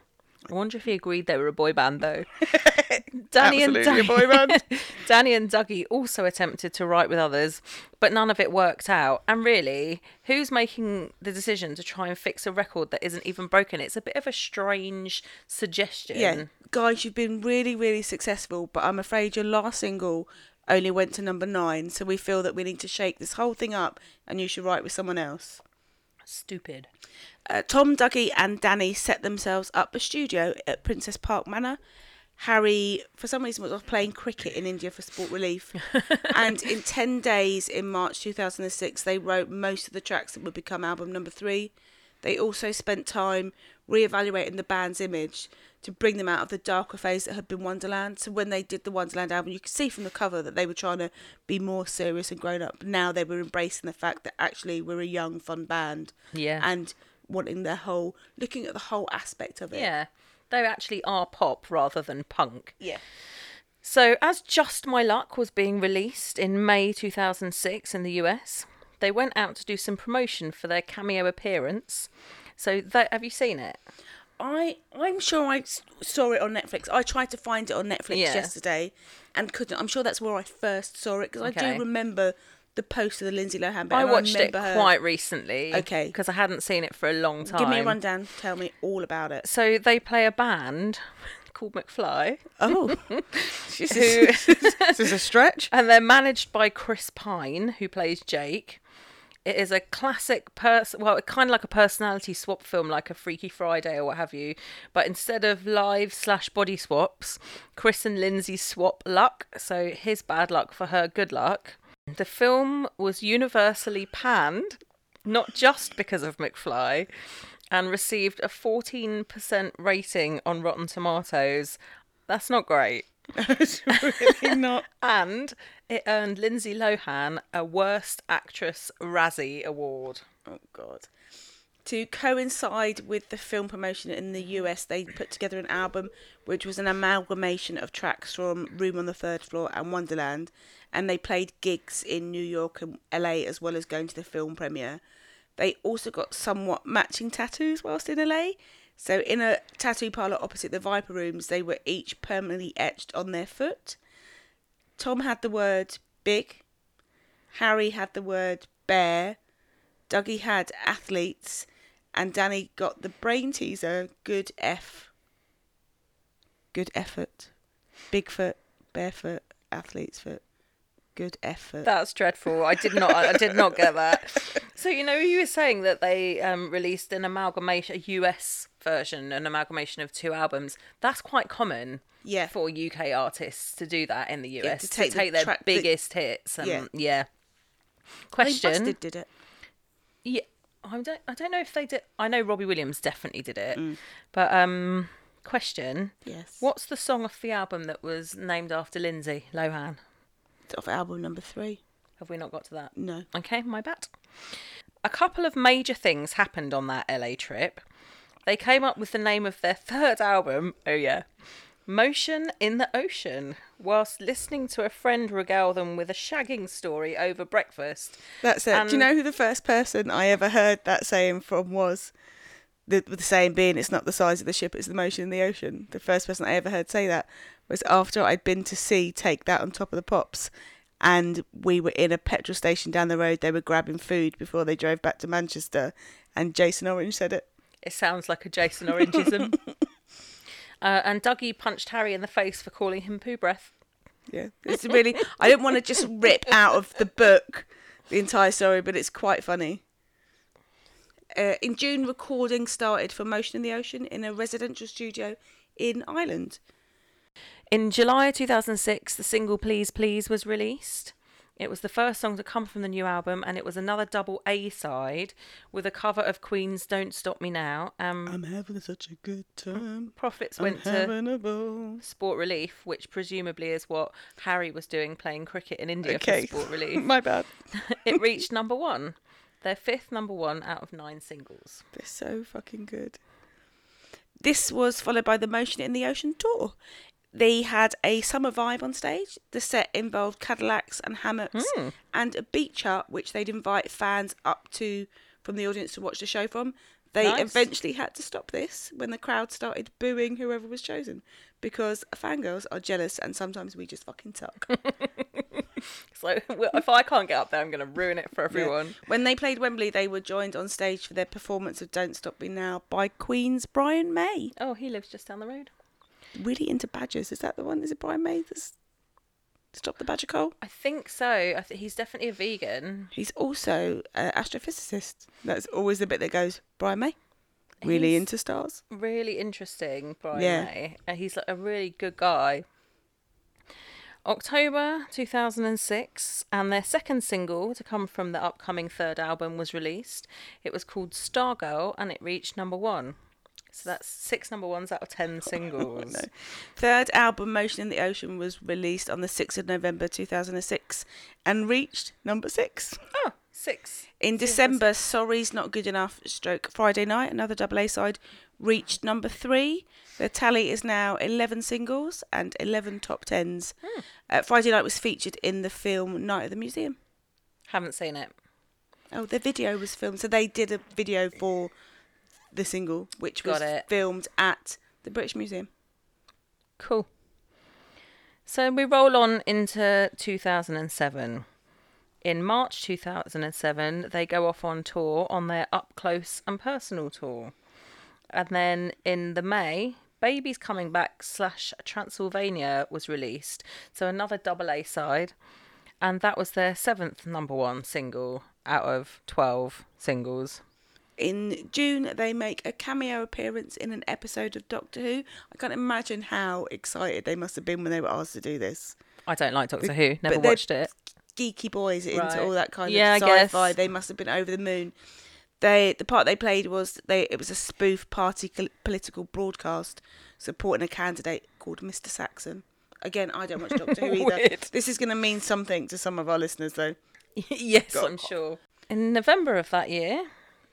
I wonder if he agreed they were a boy band though. Danny and Dougie, boy band. Danny and Dougie also attempted to write with others, but none of it worked out. And really, who's making the decision to try and fix a record that isn't even broken? It's a bit of a strange suggestion. Yeah, guys, you've been really, really successful, but I'm afraid your last single only went to number nine, so we feel that we need to shake this whole thing up and you should write with someone else. Stupid. Uh, Tom, Dougie, and Danny set themselves up a studio at Princess Park Manor. Harry, for some reason, was off playing cricket in India for sport relief. and in 10 days in March 2006, they wrote most of the tracks that would become album number three. They also spent time re-evaluating the band's image to bring them out of the darker phase that had been Wonderland. So when they did the Wonderland album, you could see from the cover that they were trying to be more serious and grown up. Now they were embracing the fact that actually we're a young, fun band. Yeah. And wanting the whole, looking at the whole aspect of it. Yeah. They actually are pop rather than punk. Yeah. So, as Just My Luck was being released in May 2006 in the US, they went out to do some promotion for their cameo appearance. So, that, have you seen it? I I'm sure I saw it on Netflix. I tried to find it on Netflix Yeah. yesterday and couldn't. I'm sure that's where I first saw it because I do remember the post of the Lindsay Lohan bit. I watched it her- quite recently. Okay. Because I hadn't seen it for a long time. Give me a rundown. Tell me all about it. So, they play a band called McFly. Oh, Who, this is a stretch. and they're managed by Chris Pine, who plays Jake. It is a classic person, well, kind of like a personality swap film, like a Freaky Friday or what have you. But instead of live slash body swaps, Chris and Lindsay swap luck. So his bad luck for her good luck. The film was universally panned, not just because of McFly, and received a 14% rating on Rotten Tomatoes. That's not great. It's really not. And it earned Lindsay Lohan a Worst Actress Razzie Award. Oh God. To coincide with the film promotion in the US, they put together an album which was an amalgamation of tracks from Room on the Third Floor and Wonderland, and they played gigs in New York and LA as well as going to the film premiere. They also got somewhat matching tattoos whilst in LA. So, in a tattoo parlour opposite the Viper Rooms, they were each permanently etched on their foot. Tom had the word big, Harry had the word bear, Dougie had athletes, and Danny got the brain teaser good F. Good effort. Bigfoot, barefoot, athlete's foot. Good effort. That's dreadful. I did not. I did not get that. So you know, you were saying that they um, released an amalgamation, a US version, an amalgamation of two albums. That's quite common. Yeah. For UK artists to do that in the US Yeah, to to take, take the their track- the- biggest hits. And, Yeah. yeah. Question. Busted did it. Yeah, I don't. I don't know if they did. I know Robbie Williams definitely did it. Mm. But um, question. Yes. What's the song off the album that was named after Lindsay Lohan? Off album number three. Have we not got to that? No. Okay, my bad. A couple of major things happened on that LA trip. They came up with the name of their third album, oh yeah, Motion in the Ocean, whilst listening to a friend regale them with a shagging story over breakfast. That's it. Do you know who the first person I ever heard that saying from was? The, the saying being, it's not the size of the ship, it's the motion in the ocean. The first person I ever heard say that was after I'd been to see Take That on Top of the Pops. And we were in a petrol station down the road. They were grabbing food before they drove back to Manchester. And Jason Orange said it. It sounds like a Jason Orangeism. uh, and Dougie punched Harry in the face for calling him poo breath. Yeah. It's really, I don't want to just rip out of the book the entire story, but it's quite funny. Uh, in June, recording started for Motion in the Ocean in a residential studio in Ireland. In July 2006, the single Please Please was released. It was the first song to come from the new album, and it was another double A side with a cover of Queen's Don't Stop Me Now. Um, I'm having such a good time. profits I'm went to. Sport Relief, which presumably is what Harry was doing playing cricket in India Okay. for Sport Relief. My bad. it reached number one, their fifth number one out of nine singles. They're so fucking good. This was followed by the Motion in the Ocean tour. They had a summer vibe on stage. The set involved Cadillacs and hammocks Hmm. and a beach hut, which they'd invite fans up to from the audience to watch the show from. They Nice. eventually had to stop this when the crowd started booing whoever was chosen because fangirls are jealous and sometimes we just fucking suck. So if I can't get up there, I'm going to ruin it for everyone. When they played Wembley, they were joined on stage for their performance of Don't Stop Me Now by Queen's Brian May. Oh, he lives just down the road. Really into badgers. Is that the one? Is it Brian May that's Stop the Badger Cole? I think so. I th- he's definitely a vegan. He's also an astrophysicist. That's always the bit that goes, Brian May? Really He's- into stars? really interesting, Brian Yeah. May. And he's like a really good guy. October 2006, and their second single to come from the upcoming third album was released. It was called Stargirl, and it reached number one. So that's six number ones out of ten singles. Third album, Motion in the Ocean, was released on the 6th of November 2006 and reached number six. Oh, six. In December, Sorry's Not Good Enough, stroke Friday Night, another double A side, reached number three. The tally is now 11 singles and 11 top tens. Uh, Friday Night was featured in the film Night at the Museum. Haven't seen it. Oh, the video was filmed. So they did a video for the single, which was Got it. filmed at the British Museum. Cool. So we roll on into 2007. In March 2007, they go off on tour on their up close and personal tour. And then in the May, Baby's Coming Back slash Transylvania was released. So another double A side. And that was their seventh number one single out of 12 singles. In June, they make a cameo appearance in an episode of Doctor Who. I can't imagine how excited they must have been when they were asked to do this. I don't like Doctor Who, never they're- watched it. geeky boys into Right. all that kind Yeah, of sci-fi. They must have been over the moon. They the part they played was they it was a spoof party political broadcast supporting a candidate called Mr. Saxon. Again, I don't watch Doctor Who either. This is going to mean something to some of our listeners, though. yes, I'm sure. In November of that year,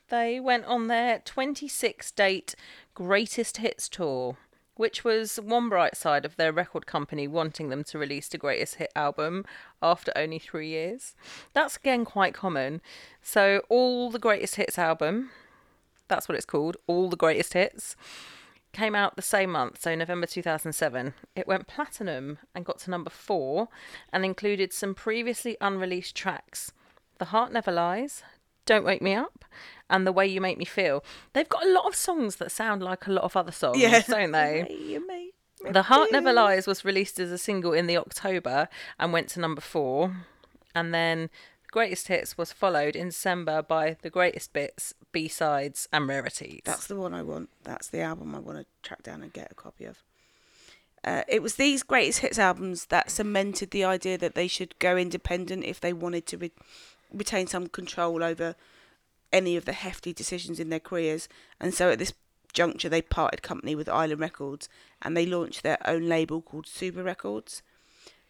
they went on their 26 date greatest hits tour, which was one bright side of their record company wanting them to release the greatest hit album after only three years. That's again quite common. So, all the greatest hits album, that's what it's called, all the greatest hits, came out the same month, so November 2007. It went platinum and got to number four and included some previously unreleased tracks The Heart Never Lies, Don't Wake Me Up, and The Way You Make Me Feel. They've got a lot of songs that sound like a lot of other songs, don't they? Make The Heart Never Lies was released as a single in the October and went to number four. And then Greatest Hits was followed in December by The Greatest Bits, B Sides, and Rarities. That's the one I want. That's the album I want to track down and get a copy of. Uh, it was these greatest hits albums that cemented the idea that they should go independent if they wanted to re- retain some control over any of the hefty decisions in their careers. And so at this juncture, they parted company with Island Records and they launched their own label called Super Records.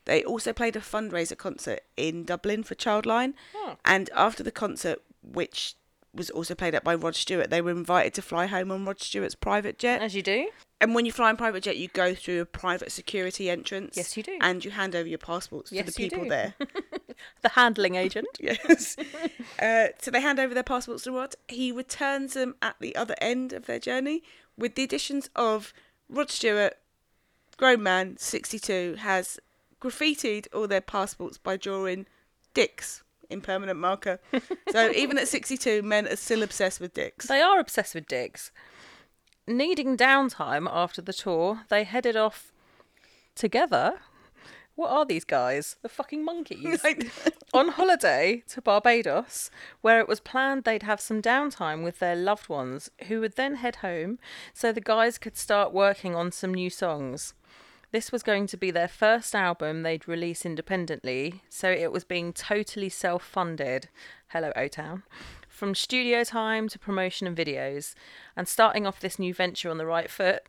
They also played a fundraiser concert in Dublin for Childline. Oh. And after the concert, which was also played at by Rod Stewart, they were invited to fly home on Rod Stewart's private jet. As you do. And when you fly in private jet, you go through a private security entrance. Yes, you do. And you hand over your passports Yes, to the people there. The handling agent. yes. Uh, so they hand over their passports to Rod. He returns them at the other end of their journey with the additions of Rod Stewart, grown man, 62, has graffitied all their passports by drawing dicks in permanent marker. so even at 62, men are still obsessed with dicks. They are obsessed with dicks. Needing downtime after the tour, they headed off together. What are these guys? The fucking monkeys. on holiday to Barbados, where it was planned they'd have some downtime with their loved ones, who would then head home so the guys could start working on some new songs. This was going to be their first album they'd release independently, so it was being totally self funded. Hello, O Town. From studio time to promotion and videos, and starting off this new venture on the right foot,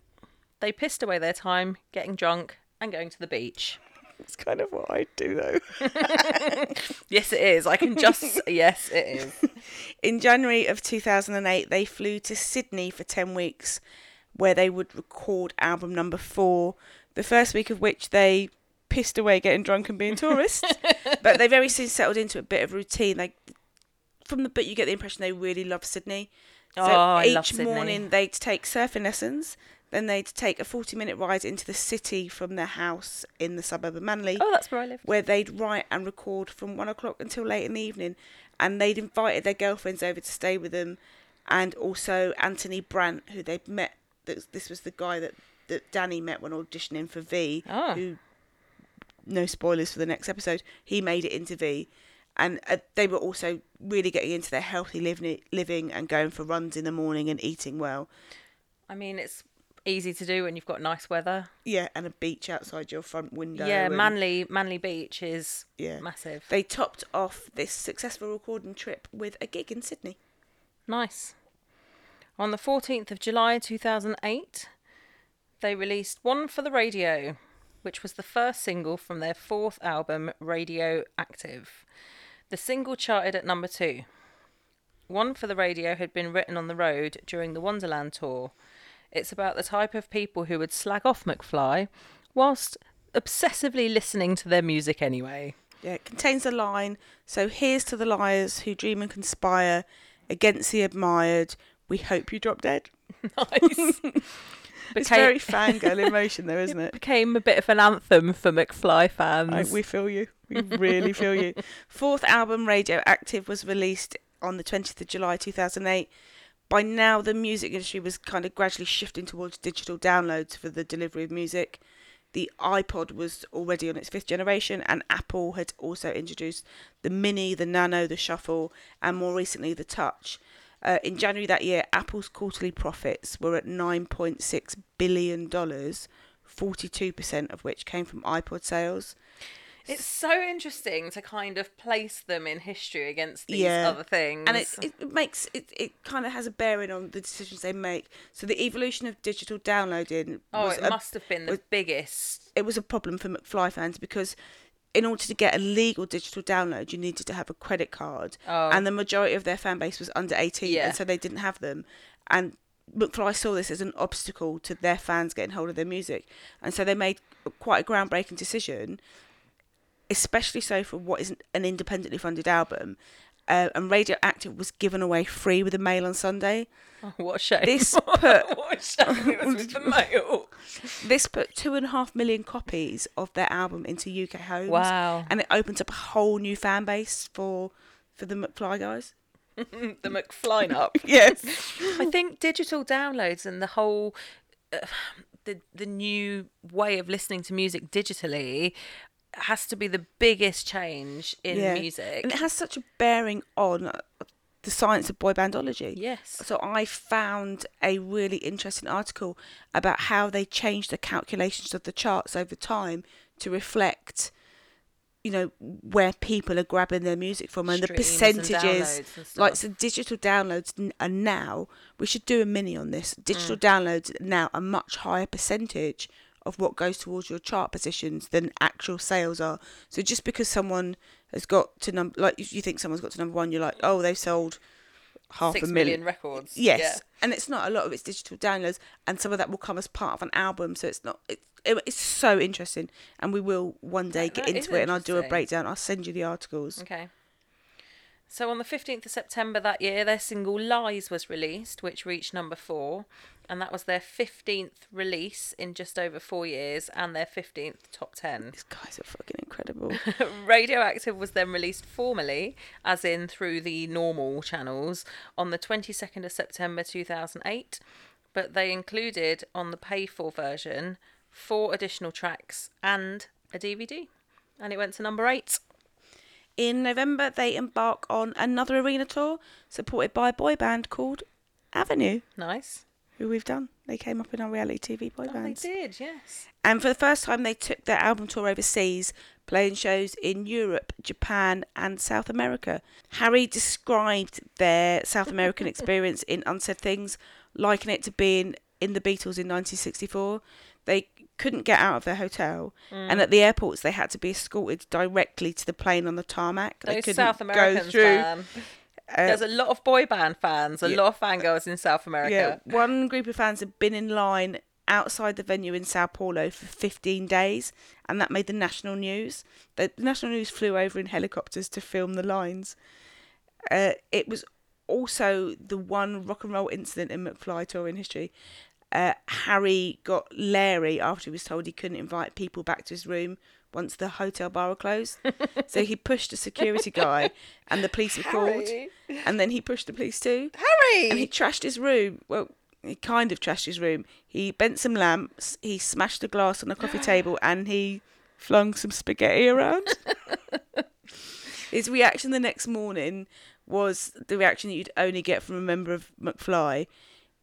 they pissed away their time getting drunk and going to the beach. It's kind of what I do, though. Yes, it is. I can just. yes, it is. In January of 2008, they flew to Sydney for 10 weeks, where they would record album number four, the first week of which they pissed away getting drunk and being tourists. but they very soon settled into a bit of routine. Like From the book, you get the impression they really love Sydney. So Oh, I each love Sydney. morning they'd take surfing lessons, then they'd take a 40 minute ride into the city from their house in the suburb of Manly Oh, that's where I live. where they'd write and record from one o'clock until late in the evening. And they'd invited their girlfriends over to stay with them, and also Antony Brant, who they'd met. This was the guy that, that Danny met when auditioning for V. Ah. Who, no spoilers for the next episode, he made it into V. And uh, they were also really getting into their healthy living, living and going for runs in the morning and eating well. I mean, it's easy to do when you've got nice weather. Yeah, and a beach outside your front window. yeah, and- Manly Manly Beach is Yeah. massive. They topped off this successful recording trip with a gig in Sydney. Nice. On the 14th of July 2008, they released One for the Radio, which was the first single from their fourth album, Radio Active. The single charted at number two. One for the Radio had been written on the road during the Wonderland tour. It's about the type of people who would slag off McFly whilst obsessively listening to their music anyway. Yeah, it contains a line. So here's to the liars who dream and conspire against the admired. We hope you drop dead. Nice. It's Became- very fangirl emotion, though, isn't it? It? Became a bit of an anthem for McFly fans. Like, we feel you. We really feel you. Fourth album, Radioactive, was released on the 20th of July 2008. By now, the music industry was kind of gradually shifting towards digital downloads for the delivery of music. The iPod was already on its fifth generation, and Apple had also introduced the Mini, the Nano, the Shuffle, and more recently the Touch. Uh, in January that year, Apple's quarterly profits were at $9.6 billion, 42% of which came from iPod sales. It's so interesting to kind of place them in history against these Yeah. other things. and it, it makes it, it kind of has a bearing on the decisions they make. So the evolution of digital downloading oh, was it a, must have been the was- biggest. it was a problem for McFly fans because in order to get a legal digital download, you needed to have a credit card, Oh. and the majority of their fan base was under eighteen, Yeah. and so they didn't have them. And McFly saw this as an obstacle to their fans getting hold of their music, and so they made quite a groundbreaking decision, especially so for what is an independently funded album. Uh, and Radioactive was given away free with the mail on Sunday. Oh, what a shame. This put what a shame it was with the mail. this put two and a half million copies of their album into UK homes. Wow. And it opens up a whole new fan base for for the McFly guys. the McFly up. Yes. I think digital downloads and the whole uh, the the new way of listening to music digitally has to be the biggest change in music. and it has such a bearing on the science of boy bandology. Yes. So I found a really interesting article about how they changed the calculations of the charts over time to reflect, you know, where people are grabbing their music from and the Streams and percentages. downloads and like so, digital downloads are now. We should do a mini on this. Digital Mm. downloads now a much higher percentage of what goes towards your chart positions than actual sales are. So just because someone has got to number, like you think someone's got to number one, you're like, oh, they've sold half Six a million million. records. Yes, Yeah. and it's not a lot of it's digital downloads, and some of that will come as part of an album. So it's not. It, it, it's so interesting, and we will one day get that into it, and I'll do a breakdown. I'll send you the articles. Okay. So on the 15th of September that year, their single Lies was released, which reached number four. And that was their 15th release in just over four years and their 15th top 10. These guys are fucking incredible. Radioactive was then released formally, as in through the normal channels, on the 22nd of September 2008. But they included on the pay for version four additional tracks and a DVD. And it went to number eight. In November, they embark on another arena tour supported by a boy band called Avenue, Nice. who we've done. They came up in our reality TV boy Oh, they bands. did, yes. And for the first time, they took their album tour overseas, playing shows in Europe, Japan, and South America. Harry described their South American experience in Unsaid Things, likening it to being in the Beatles in 1964. They couldn't get out of their hotel, Mm. and at the airports, they had to be escorted directly to the plane on the tarmac. they Those couldn't South go Americans, through. man. uh, There's a lot of boy band fans, a Yeah. lot of fangirls in South America. Yeah, one group of fans had been in line outside the venue in Sao Paulo for 15 days, and that made the national news. The national news flew over in helicopters to film the lines. Uh, it was also the one rock and roll incident in McFly touring history. Uh, Harry got Larry after he was told he couldn't invite people back to his room once the hotel bar were closed. so he pushed a security guy, and the police were called. And then he pushed the police too Harry! and he trashed his room. Well, he kind of trashed his room. He bent some lamps, he smashed a glass on a coffee table, and he flung some spaghetti around. his reaction the next morning was the reaction that you'd only get from a member of McFly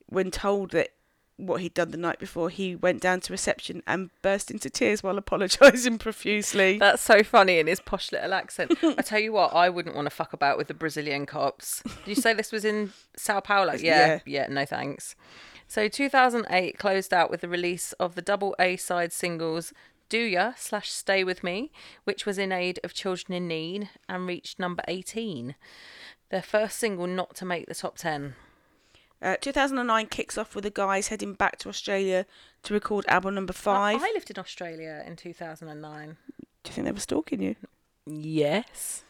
when told that what he'd done the night before. He went down to reception and burst into tears while apologising profusely. That's so funny in his posh little accent. I tell you what, I wouldn't want to fuck about with the Brazilian cops. Did you say this was in Sao Paulo? Yeah. Yeah. Yeah, no thanks. So 2008 closed out with the release of the double A side singles Do Ya slash Stay With Me, which was in aid of children in need and reached number 18. Their first single not to make the top 10. Uh, 2009 kicks off with the guys heading back to Australia to record album number five. I lived in Australia in 2009. Do you think they were stalking you? Yes.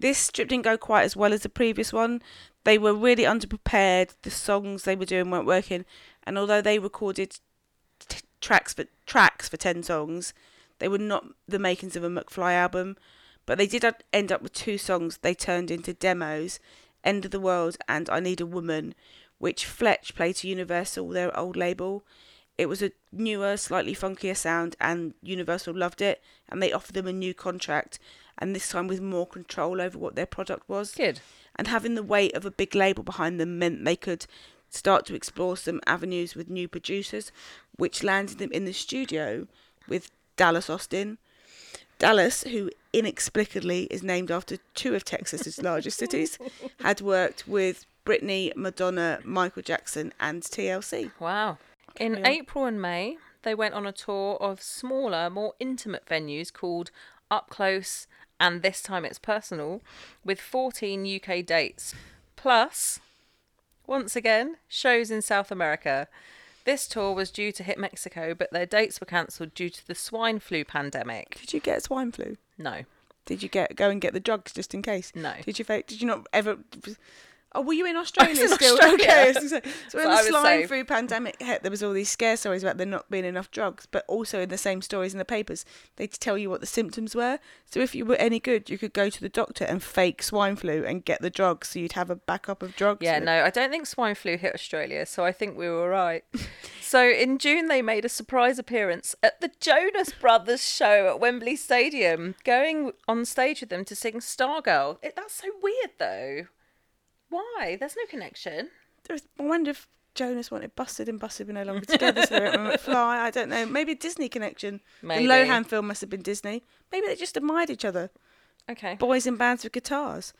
This trip didn't go quite as well as the previous one. They were really underprepared. The songs they were doing weren't working, and although they recorded t- tracks for tracks for ten songs, they were not the makings of a McFly album. But they did end up with two songs they turned into demos: "End of the World" and "I Need a Woman," which Fletch played to Universal, their old label. It was a newer, slightly funkier sound, and Universal loved it, and they offered them a new contract, and this time with more control over what their product was. Good. And having the weight of a big label behind them meant they could start to explore some avenues with new producers, which landed them in the studio with Dallas Austin. Dallas, who inexplicably is named after two of Texas's largest cities, had worked with Britney, Madonna, Michael Jackson, and TLC. Wow. In on. April and May, they went on a tour of smaller, more intimate venues called Up Close and This Time It's Personal with 14 UK dates. Plus, once again, shows in South America. This tour was due to hit Mexico, but their dates were cancelled due to the swine flu pandemic. Did you get swine flu? No. Did you get go and get the drugs just in case? No. Did you did you not ever Oh, were you in Australia in still? Australia. Okay. So, so when the swine flu pandemic hit, there was all these scare stories about there not being enough drugs, but also in the same stories in the papers, they'd tell you what the symptoms were. So if you were any good, you could go to the doctor and fake swine flu and get the drugs, so you'd have a backup of drugs. Yeah, no, I don't think swine flu hit Australia, so I think we were all right. so in June, they made a surprise appearance at the Jonas Brothers show at Wembley Stadium, going on stage with them to sing Stargirl. It, that's so weird, though. Why? There's no connection. There's- I wonder if Jonas wanted Busted and Busted were no longer together, so they went McFly. I don't know. Maybe a Disney connection. Maybe. The Lohan film must have been Disney. Maybe they just admired each other. Okay. boys in bands with guitars.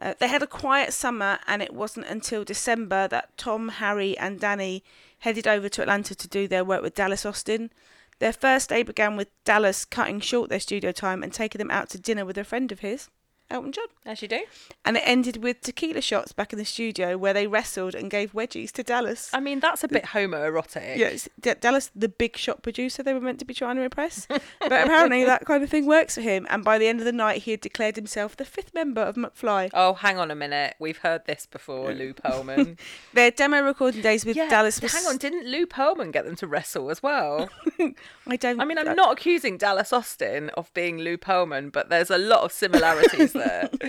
Uh, they had a quiet summer, and it wasn't until December that Tom, Harry, and Danny headed over to Atlanta to do their work with Dallas Austin. Their first day began with Dallas cutting short their studio time and taking them out to dinner with a friend of his, Elton John. As you do. And it ended with tequila shots back in the studio where they wrestled and gave wedgies to Dallas. I mean, that's a bit homoerotic. Yes, D- Dallas, the big shot producer they were meant to be trying to impress. but apparently that kind of thing works for him. And by the end of the night, he had declared himself the fifth member of McFly. Oh, hang on a minute. We've heard this before, Lou Pearlman. Their demo recording days with yeah, Dallas was. hang on. Didn't Lou Pearlman get them to wrestle as well? I don't. I mean, I'm not accusing Dallas Austin of being Lou Pearlman, but there's a lot of similarities there.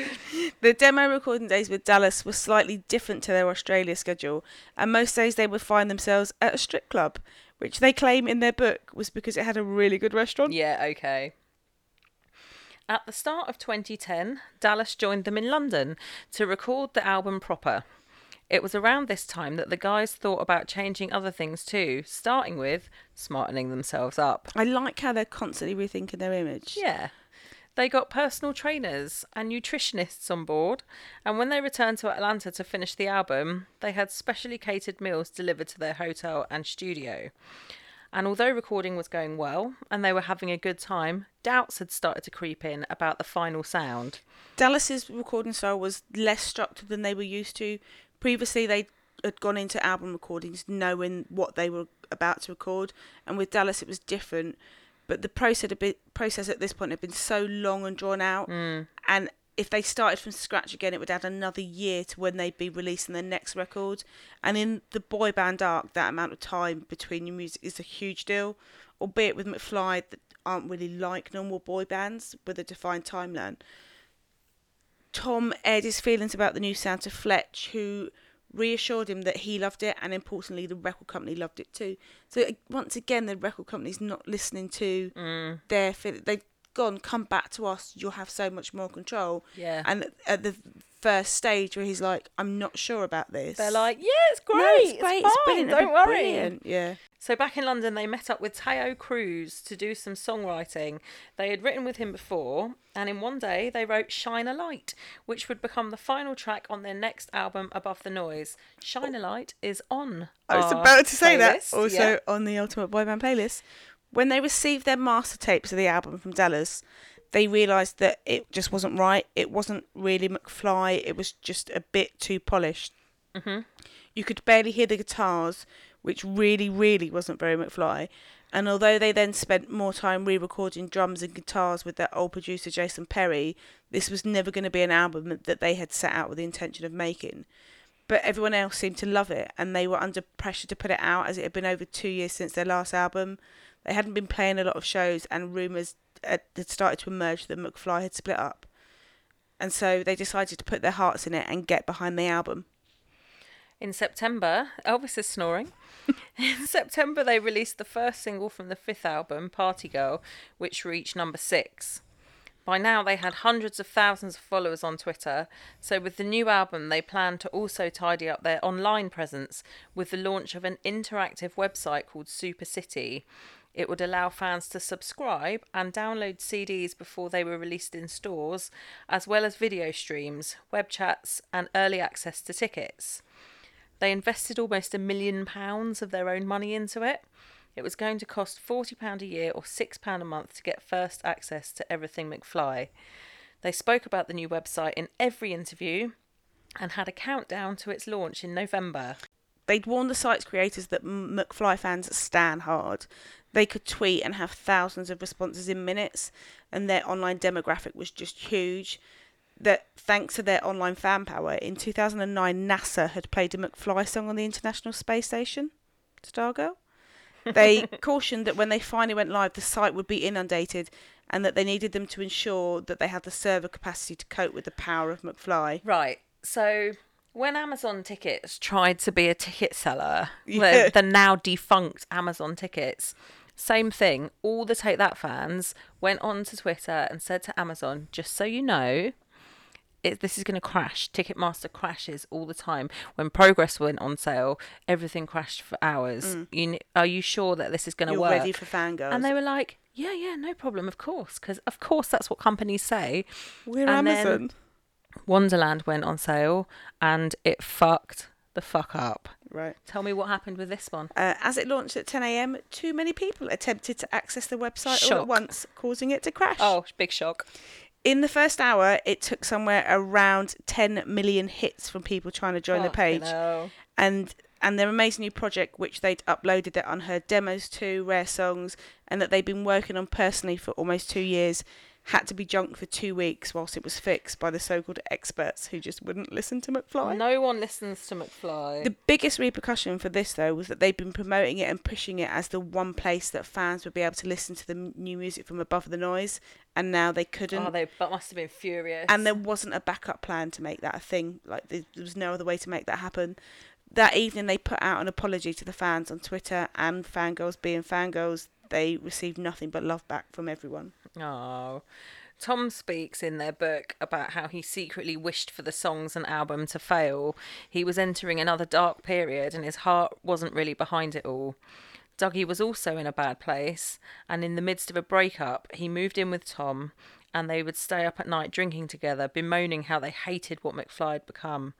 The demo recording days with Dallas were slightly different to their Australia schedule, and most days they would find themselves at a strip club, which they claim in their book was because it had a really good restaurant. Yeah, okay. At the start of 2010, Dallas joined them in London to record the album proper. It was around this time that the guys thought about changing other things too, starting with smartening themselves up. I like how they're constantly rethinking their image. Yeah. They got personal trainers and nutritionists on board, and when they returned to Atlanta to finish the album, they had specially catered meals delivered to their hotel and studio. And although recording was going well and they were having a good time, doubts had started to creep in about the final sound. Dallas's recording style was less structured than they were used to. Previously, they had gone into album recordings knowing what they were about to record, and with Dallas, it was different. But the process, a bit, process at this point had been so long and drawn out, mm. and if they started from scratch again, it would add another year to when they'd be releasing their next record. And in the boy band arc, that amount of time between your music is a huge deal. Albeit with McFly, that aren't really like normal boy bands with a defined timeline. Tom aired his feelings about the new sound to Fletch, who reassured him that he loved it, and importantly, the record company loved it too. So once again, the record company's not listening to mm. their feel. Gone, come back to us. You'll have so much more control. Yeah. And at the first stage where he's like, "I'm not sure about this," They're like, yeah, it's great. "No, it's great, it's, fine, brilliant, don't worry. brilliant." Yeah. So back in London, they met up with Taio Cruz to do some songwriting. They had written with him before, and in one day they wrote "Shine a Light," which would become the final track on their next album, Above the Noise. "Shine a Light" is on. I was about to say that. Also yeah. on the Ultimate Boy Band playlist. When they received their master tapes of the album from Dallas, they realised that it just wasn't right. It wasn't really McFly. It was just a bit too polished. Mm-hmm. You could barely hear the guitars, which really, really wasn't very McFly. And although they then spent more time re-recording drums and guitars with their old producer Jason Perry, this was never going to be an album that they had set out with the intention of making but everyone else seemed to love it and they were under pressure to put it out as it had been over two years since their last album. They hadn't been playing a lot of shows and rumours had started to emerge that McFly had split up. And so they decided to put their hearts in it and get behind the album. In September, Elvis is snoring. In September, they released the first single from the fifth album, Party Girl, which reached number six. By now, they had hundreds of thousands of followers on Twitter, so with the new album, they plan to also tidy up their online presence with the launch of an interactive website called Super City. It would allow fans to subscribe and download CDs before they were released in stores, as well as video streams, web chats, and early access to tickets. They invested almost a million pounds of their own money into it. It was going to cost £40 a year or £6 a month to get first access to everything McFly. They spoke about the new website in every interview and had a countdown to its launch in November. They'd warned the site's creators that McFly fans stand hard. They could tweet and have thousands of responses in minutes, and their online demographic was just huge. that thanks to their online fan power, in 2009, NASA had played a McFly song on the International Space Station, Stargirl. They cautioned that when they finally went live, the site would be inundated and that they needed them to ensure that they had the server capacity to cope with the power of McFly. Right. So when Amazon Tickets tried to be a ticket seller, Yeah. the, the now defunct Amazon Tickets, same thing. All the Take That fans went on to Twitter and said to Amazon, just so you know, it, this is going to crash. Ticketmaster crashes all the time. When Progress went on sale, everything crashed for hours. You, are you sure that this is going to Mm. Work? ready for fangirls. and they were like, yeah, yeah, no problem, of course, because of course that's what companies say. We're and Amazon. Wonderland went on sale and it fucked the fuck up. Right. Tell me what happened with this one. Uh, as it launched at 10 a.m., too many people attempted to access the website all at once, causing it to crash. Oh, big shock. In the first hour, it took somewhere around 10 million hits from people trying to join the page. and and their amazing new project, which they'd uploaded their unheard demos to, rare songs, and that they'd been working on personally for almost two years, had to be junked for two weeks whilst it was fixed by the so-called experts who just wouldn't listen to McFly. No one listens to McFly. The biggest repercussion for this, though, was that they'd been promoting it and pushing it as the one place that fans would be able to listen to the new music from above the noise, and now they couldn't. oh, they must have been furious. and there wasn't a backup plan to make that a thing. Like there there was no other way to make that happen. That evening, they put out an apology to the fans on Twitter, and fangirls being fangirls, they received nothing but love back from everyone. Oh. Tom speaks in their book about how he secretly wished for the songs and album to fail. He was entering another dark period and his heart wasn't really behind it all. Dougie was also in a bad place, and in the midst of a breakup, he moved in with Tom, and they would stay up at night drinking together, bemoaning how they hated what McFly had become.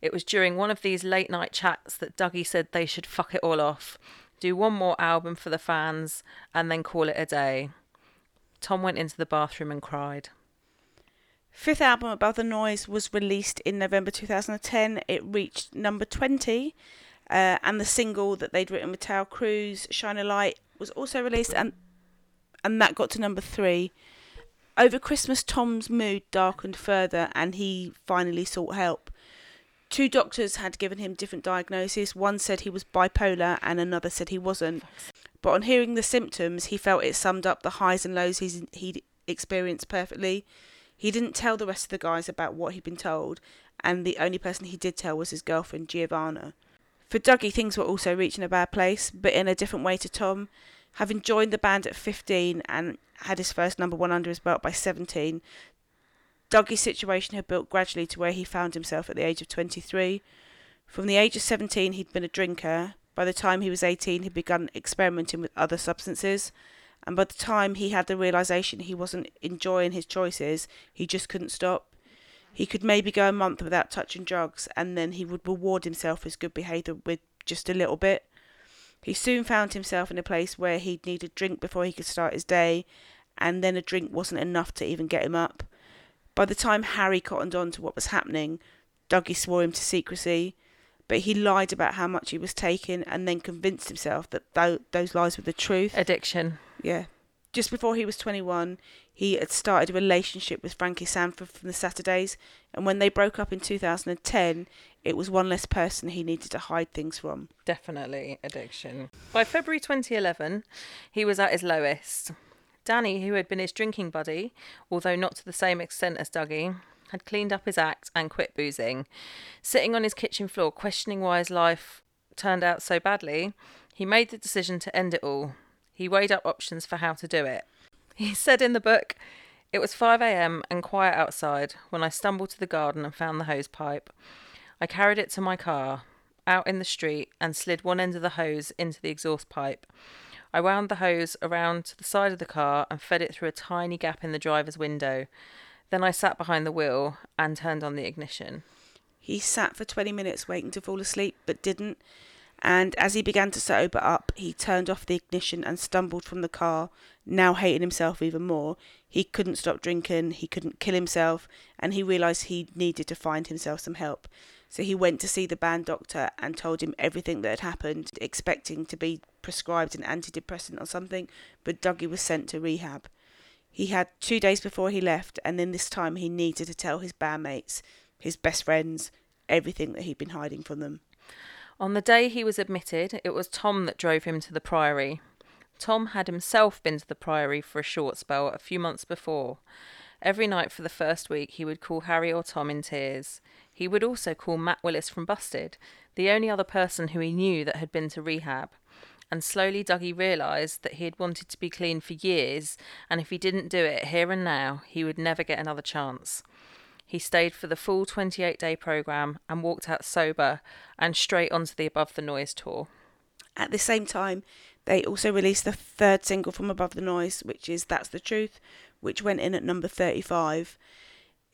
It was during one of these late night chats that Dougie said they should fuck it all off, do one more album for the fans, and then call it a day. Tom went into the bathroom and cried. Fifth album, Above the Noise, was released in November 2010. It reached number 20, uh, and the single that they'd written with Taio Cruz, Shine a Light, was also released, and and that got to number three. Over Christmas, Tom's mood darkened further, and he finally sought help. Two doctors had given him different diagnoses. One said he was bipolar, and another said he wasn't. But on hearing the symptoms, he felt it summed up the highs and lows he's, he'd experienced perfectly. He didn't tell the rest of the guys about what he'd been told, and the only person he did tell was his girlfriend, Giovanna. For Dougie, things were also reaching a bad place, but in a different way to Tom. Having joined the band at 15 and had his first number one under his belt by 17, Dougie's situation had built gradually to where he found himself at the age of 23. From the age of 17, he'd been a drinker. By the time he was 18, he'd begun experimenting with other substances. And by the time he had the realization he wasn't enjoying his choices, he just couldn't stop. He could maybe go a month without touching drugs, and then he would reward himself for his good behaviour with just a little bit. He soon found himself in a place where he'd need a drink before he could start his day, and then a drink wasn't enough to even get him up. By the time Harry cottoned on to what was happening, Dougie swore him to secrecy, but he lied about how much he was taking and then convinced himself that tho- those lies were the truth. Addiction. Yeah. Just before he was 21, he had started a relationship with Frankie Sandford from the Saturdays, and when they broke up in 2010, it was one less person he needed to hide things from. Definitely addiction. By February 2011, he was at his lowest. Danny, who had been his drinking buddy, although not to the same extent as Dougie, had cleaned up his act and quit boozing. Sitting on his kitchen floor, questioning why his life turned out so badly, he made the decision to end it all. He weighed up options for how to do it. He said in the book, It was 5 a.m. and quiet outside when I stumbled to the garden and found the hose pipe. I carried it to my car, out in the street, and slid one end of the hose into the exhaust pipe. I wound the hose around to the side of the car and fed it through a tiny gap in the driver's window. Then I sat behind the wheel and turned on the ignition. He sat for 20 minutes waiting to fall asleep, but didn't. And as he began to sober up, he turned off the ignition and stumbled from the car, now hating himself even more. He couldn't stop drinking, he couldn't kill himself, and he realised he needed to find himself some help. So he went to see the band doctor and told him everything that had happened, expecting to be prescribed an antidepressant or something, but Dougie was sent to rehab. He had two days before he left, and then this time he needed to tell his bandmates, his best friends, everything that he'd been hiding from them. On the day he was admitted, it was Tom that drove him to the Priory. Tom had himself been to the Priory for a short spell a few months before. Every night for the first week, he would call Harry or Tom in tears. He would also call Matt Willis from Busted, the only other person who he knew that had been to rehab. And slowly Dougie realised that he had wanted to be clean for years, and if he didn't do it here and now, he would never get another chance. He stayed for the full 28 day programme and walked out sober and straight onto the Above the Noise tour. At the same time, they also released the third single from Above the Noise, which is That's the Truth, which went in at number 35.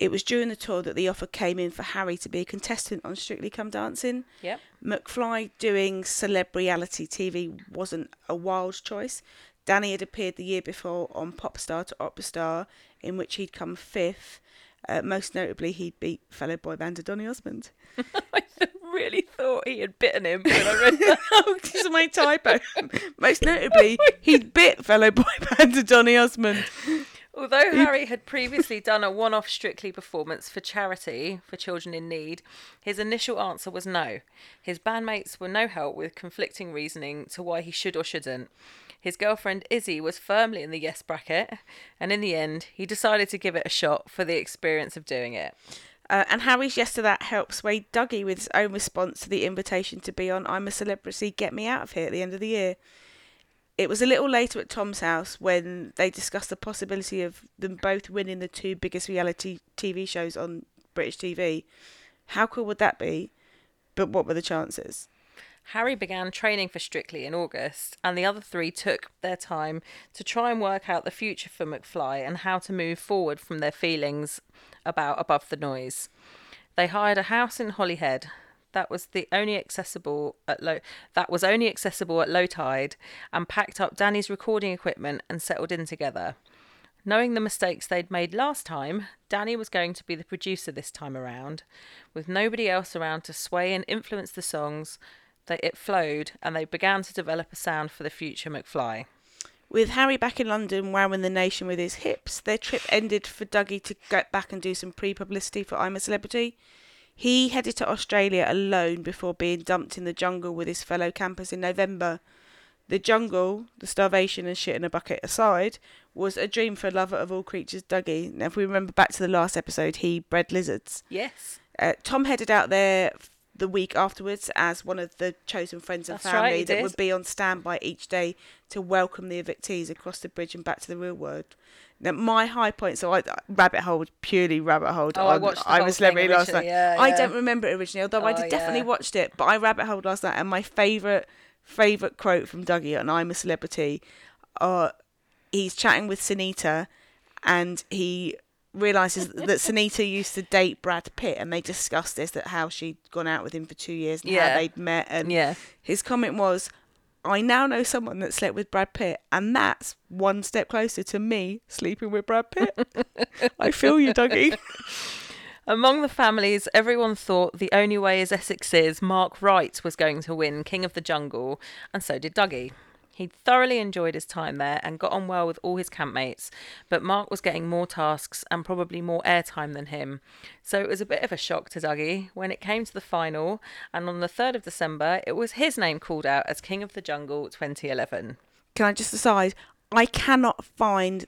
It was during the tour that the offer came in for Harry to be a contestant on Strictly Come Dancing. Yep. McFly doing celebrity TV wasn't a wild choice. Danny had appeared the year before on Popstar to Opera Star, in which he'd come fifth. Uh, most notably, he beat fellow boy band Donny Osmond. I really thought he had bitten him when I read that. oh, this is my typo. Most notably, he'd bit fellow boy band Donny Osmond. Although Harry had previously done a one off Strictly performance for charity for children in need, his initial answer was no. His bandmates were no help with conflicting reasoning to why he should or shouldn't. His girlfriend Izzy was firmly in the yes bracket, and in the end, he decided to give it a shot for the experience of doing it. Uh, and Harry's yes to that helped sway Dougie with his own response to the invitation to be on I'm a Celebrity, Get Me Out of Here at the end of the year. It was a little later at Tom's house when they discussed the possibility of them both winning the two biggest reality TV shows on British TV. How cool would that be? But what were the chances? Harry began training for Strictly in August, and the other three took their time to try and work out the future for McFly and how to move forward from their feelings about Above the Noise. They hired a house in Holyhead, that was the only accessible at low that was only accessible at low tide and packed up Danny's recording equipment and settled in together. Knowing the mistakes they'd made last time, Danny was going to be the producer this time around. With nobody else around to sway and influence the songs, they, it flowed and they began to develop a sound for the future McFly. With Harry back in London wowing the nation with his hips, their trip ended for Dougie to get back and do some pre publicity for I'm a Celebrity. He headed to Australia alone before being dumped in the jungle with his fellow campers in November. The jungle, the starvation and shit in a bucket aside, was a dream for a lover of all creatures, Dougie. Now, if we remember back to the last episode, he bred lizards. Yes. Uh, Tom headed out there the week afterwards as one of the chosen friends and That's family right, that did. would be on standby each day to welcome the evictees across the bridge and back to the real world. Now, my high point, so I rabbit hole purely rabbit hole. Oh, I on watched whole a celebrity last night. yeah, I yeah. don't remember it originally, although I Oh, did definitely yeah. watched it. But I rabbit holed last night, and my favourite favourite quote from Dougie on I'm a Celebrity, uh, he's chatting with Sinitta, and he realizes that Sinitta used to date Brad Pitt, and they discussed this that how she'd gone out with him for two years and Yeah. how they'd met, and Yeah. his comment was. I now know someone that slept with Brad Pitt, and that's one step closer to me sleeping with Brad Pitt. I feel you, Dougie. Among the families, everyone thought the only way is, Mark Wright was going to win King of the Jungle, and so did Dougie. He thoroughly enjoyed his time there and got on well with all his campmates, but Mark was getting more tasks and probably more airtime than him. So it was a bit of a shock to Dougie when it came to the final, and on the 3rd of December, it was his name called out as King of the Jungle 2011. Can I just decide? I cannot find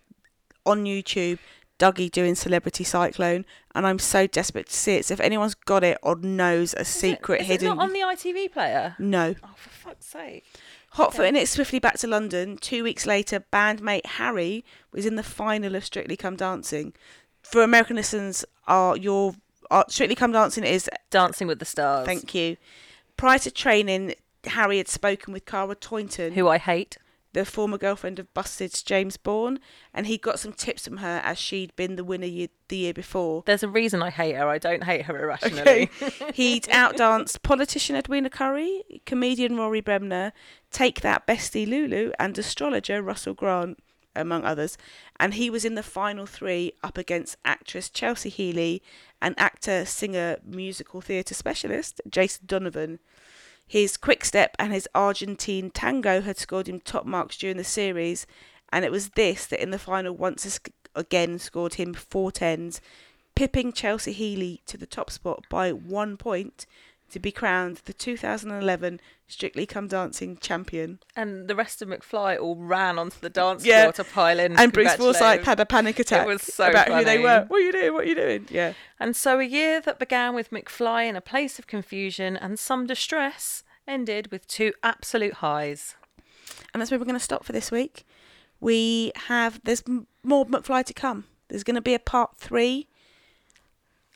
on YouTube Dougie doing Celebrity Cyclone, and I'm so desperate to see it. So if anyone's got it or knows a Is secret is hidden, it not on the ITV player? no. Oh, for fuck's sake. Hotfoot it swiftly back to London. Two weeks later, bandmate Harry was in the final of Strictly Come Dancing. For American listeners, are your uh, Strictly Come Dancing is Dancing with the Stars. thank you. Prior to training, Harry had spoken with Kara Tointon, Who I hate. The former girlfriend of Busted's James Bourne, and he got some tips from her as she'd been the winner year, the year before. There's a reason I hate her. I don't hate her irrationally. Okay. He'd outdanced politician Edwina Currie, comedian Rory Bremner, Take That bestie Lulu, and astrologer Russell Grant, among others. And he was in the final three up against actress Chelsea Healey and actor, singer, musical theatre specialist Jason Donovan. His quick step and his Argentine tango had scored him top marks during the series, and it was this that in the final once again scored him four tens, pipping Chelsea Healey to the top spot by one point to be crowned the 2011 Strictly Come Dancing champion. And the rest of McFly all ran onto the dance Yeah. floor to pile in. And Bruce Forsyth had a panic attack so about who they were. What are you doing? What are you doing? Yeah. And so a year that began with McFly in a place of confusion and some distress ended with two absolute highs. and that's where we're going to stop for this week. We have there's more McFly to come. There's going to be a part three.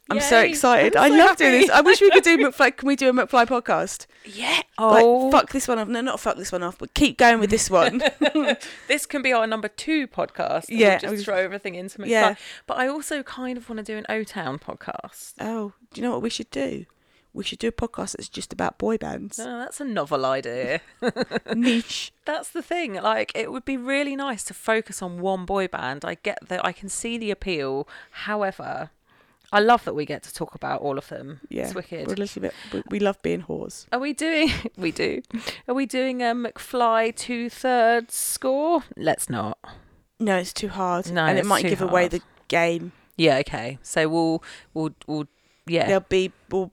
I'm so excited. I'm I so love doing this. I wish we could do McFly. Can we do a McFly podcast? Yeah. Like, Oh, fuck this one off. No, not fuck this one off, but keep going with this one. this can be our number two podcast. Yeah, we'll just throw everything into McFly. Yeah. But I also kind of want to do an O Town podcast. oh, do you know what we should do? We should do a podcast that's just about boy bands. No, that's a novel idea. Niche. That's the thing. Like, it would be really nice to focus on one boy band. I get that. I can see the appeal. However, I love that we get to talk about all of them. Yeah, it's wicked. We're a little bit. We, we love being whores. Are we doing? We do. Are we doing a McFly two thirds score? Let's not. No, it's too hard, No, and it might give away the game. Yeah. Okay. So we'll we'll we'll yeah. There'll be well,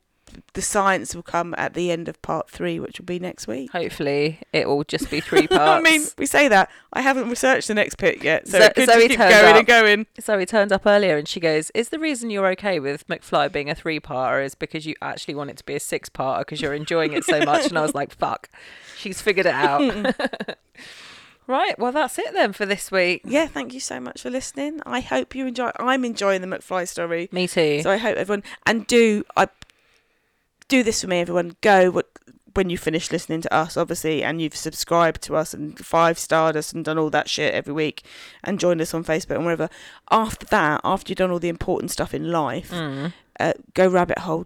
the science will come at the end of part three, which will be next week. Hopefully, it will just be three parts. I mean, we say that. I haven't researched the next pick yet, so Zo- it could Zoe keep going up. and going. So he turned up earlier and she goes, Is the reason you're okay with McFly being a three parter is because you actually want it to be a six parter because you're enjoying it so much? And I was like, Fuck, she's figured it out. Hmm. right, well, that's it then for this week. Yeah, thank you so much for listening. I hope you enjoy. I'm enjoying the McFly story, Me too. so I hope everyone and do I do this for me, everyone. Go when you finish listening to us, obviously, and you've subscribed to us and five starred us and done all that shit every week, and joined us on Facebook and wherever. After that, after you've done all the important stuff in life, Mm. uh, go rabbit hole,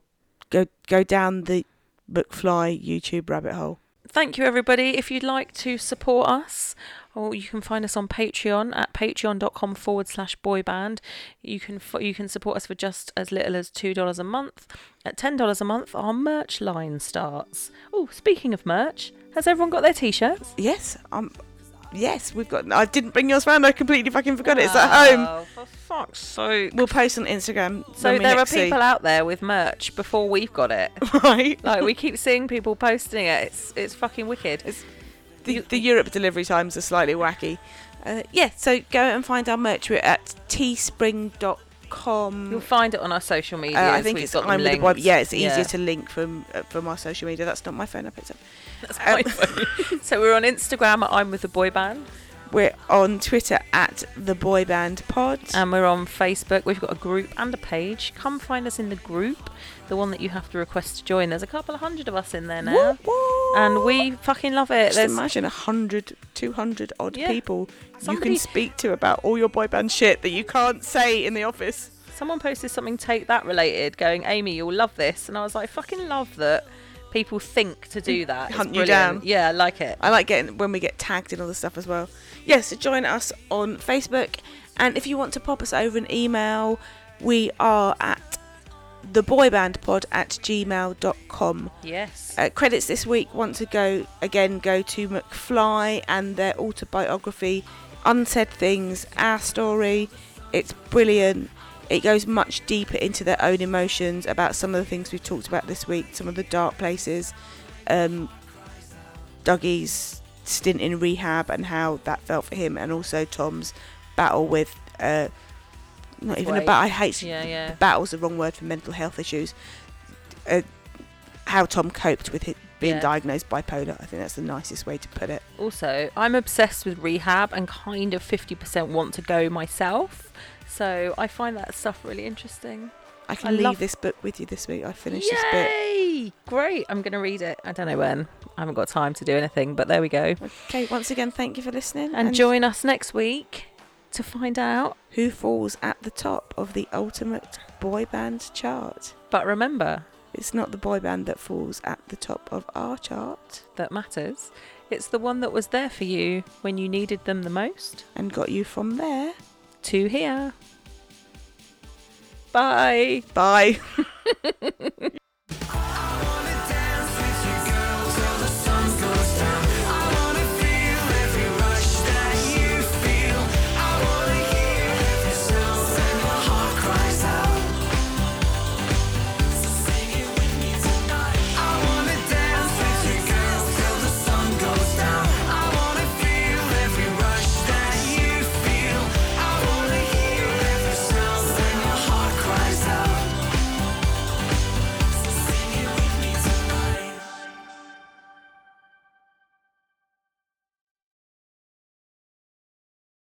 go go down the McFly YouTube rabbit hole. Thank you, everybody. If you'd like to support us, or you can find us on Patreon at patreon.com forward slash boyband. You can you can support us for just as little as two dollars a month. At ten dollars a month, our merch line starts. Oh, speaking of merch, has everyone got their t-shirts? Yes, um, yes, we've got. I didn't bring yours round. I completely fucking forgot it. It's at home. Oh, for fuck's sake! We'll post on Instagram. So there are see. people out there with merch before we've got it. right? Like we keep seeing people posting it. It's it's fucking wicked. It's- The, the Europe delivery times are slightly wacky. Uh, yeah, so go and find our merch. We're at teespring.com. You'll find it on our social media. Uh, I think it's got I'm with the. Boy- Yeah, it's easier Yeah. to link from uh, from our social media. That's not my phone. I picked up. That's Um, my phone. so we're on Instagram at I'm with the boy band, We're on Twitter at the Boy Band Pod. and we're on Facebook. We've got a group and a page. Come find us in the group, the one that you have to request to join. There's a couple of hundred of us in there now, Woo, woo. And we fucking love it. Just There's imagine a hundred, two hundred odd Yeah. people you can speak to about all your boy band shit that you can't say in the office. someone posted something take that related, going, Amy, you'll love this, and I was like, I fucking love that. People think to do that. Hunt you down. Yeah, I like it. I like getting when we get tagged in all the stuff as well. Yes, so join us on Facebook, and if you want to pop us over an email, we are at theboybandpod at gmail.com. Yes. Uh, credits this week want to go again go to McFly and their autobiography, Unsaid Things, Our Story. It's brilliant. It goes much deeper into their own emotions about some of the things we've talked about this week, some of the dark places, um, Dougie's stint in rehab and how that felt for him, and also Tom's battle with uh, not even a Weight. battle. I hate Yeah, yeah. battle's the wrong word for mental health issues. Uh, how Tom coped with it being Yeah. diagnosed bipolar. I think that's the nicest way to put it. Also, I'm obsessed with rehab and kind of 50% want to go myself. So I find that stuff really interesting. I can I leave love- this book with you this week. I finished this bit. Yay! Great. I'm going to read it. I don't know when. I haven't got time to do anything, but there we go. Okay, once again, thank you for listening. And join us next week to find out. who falls at the top of the ultimate boy band chart. But remember It's not the boy band that falls at the top of our chart that matters. It's the one that was there for you when you needed them the most and got you from there. to here. Bye. Bye.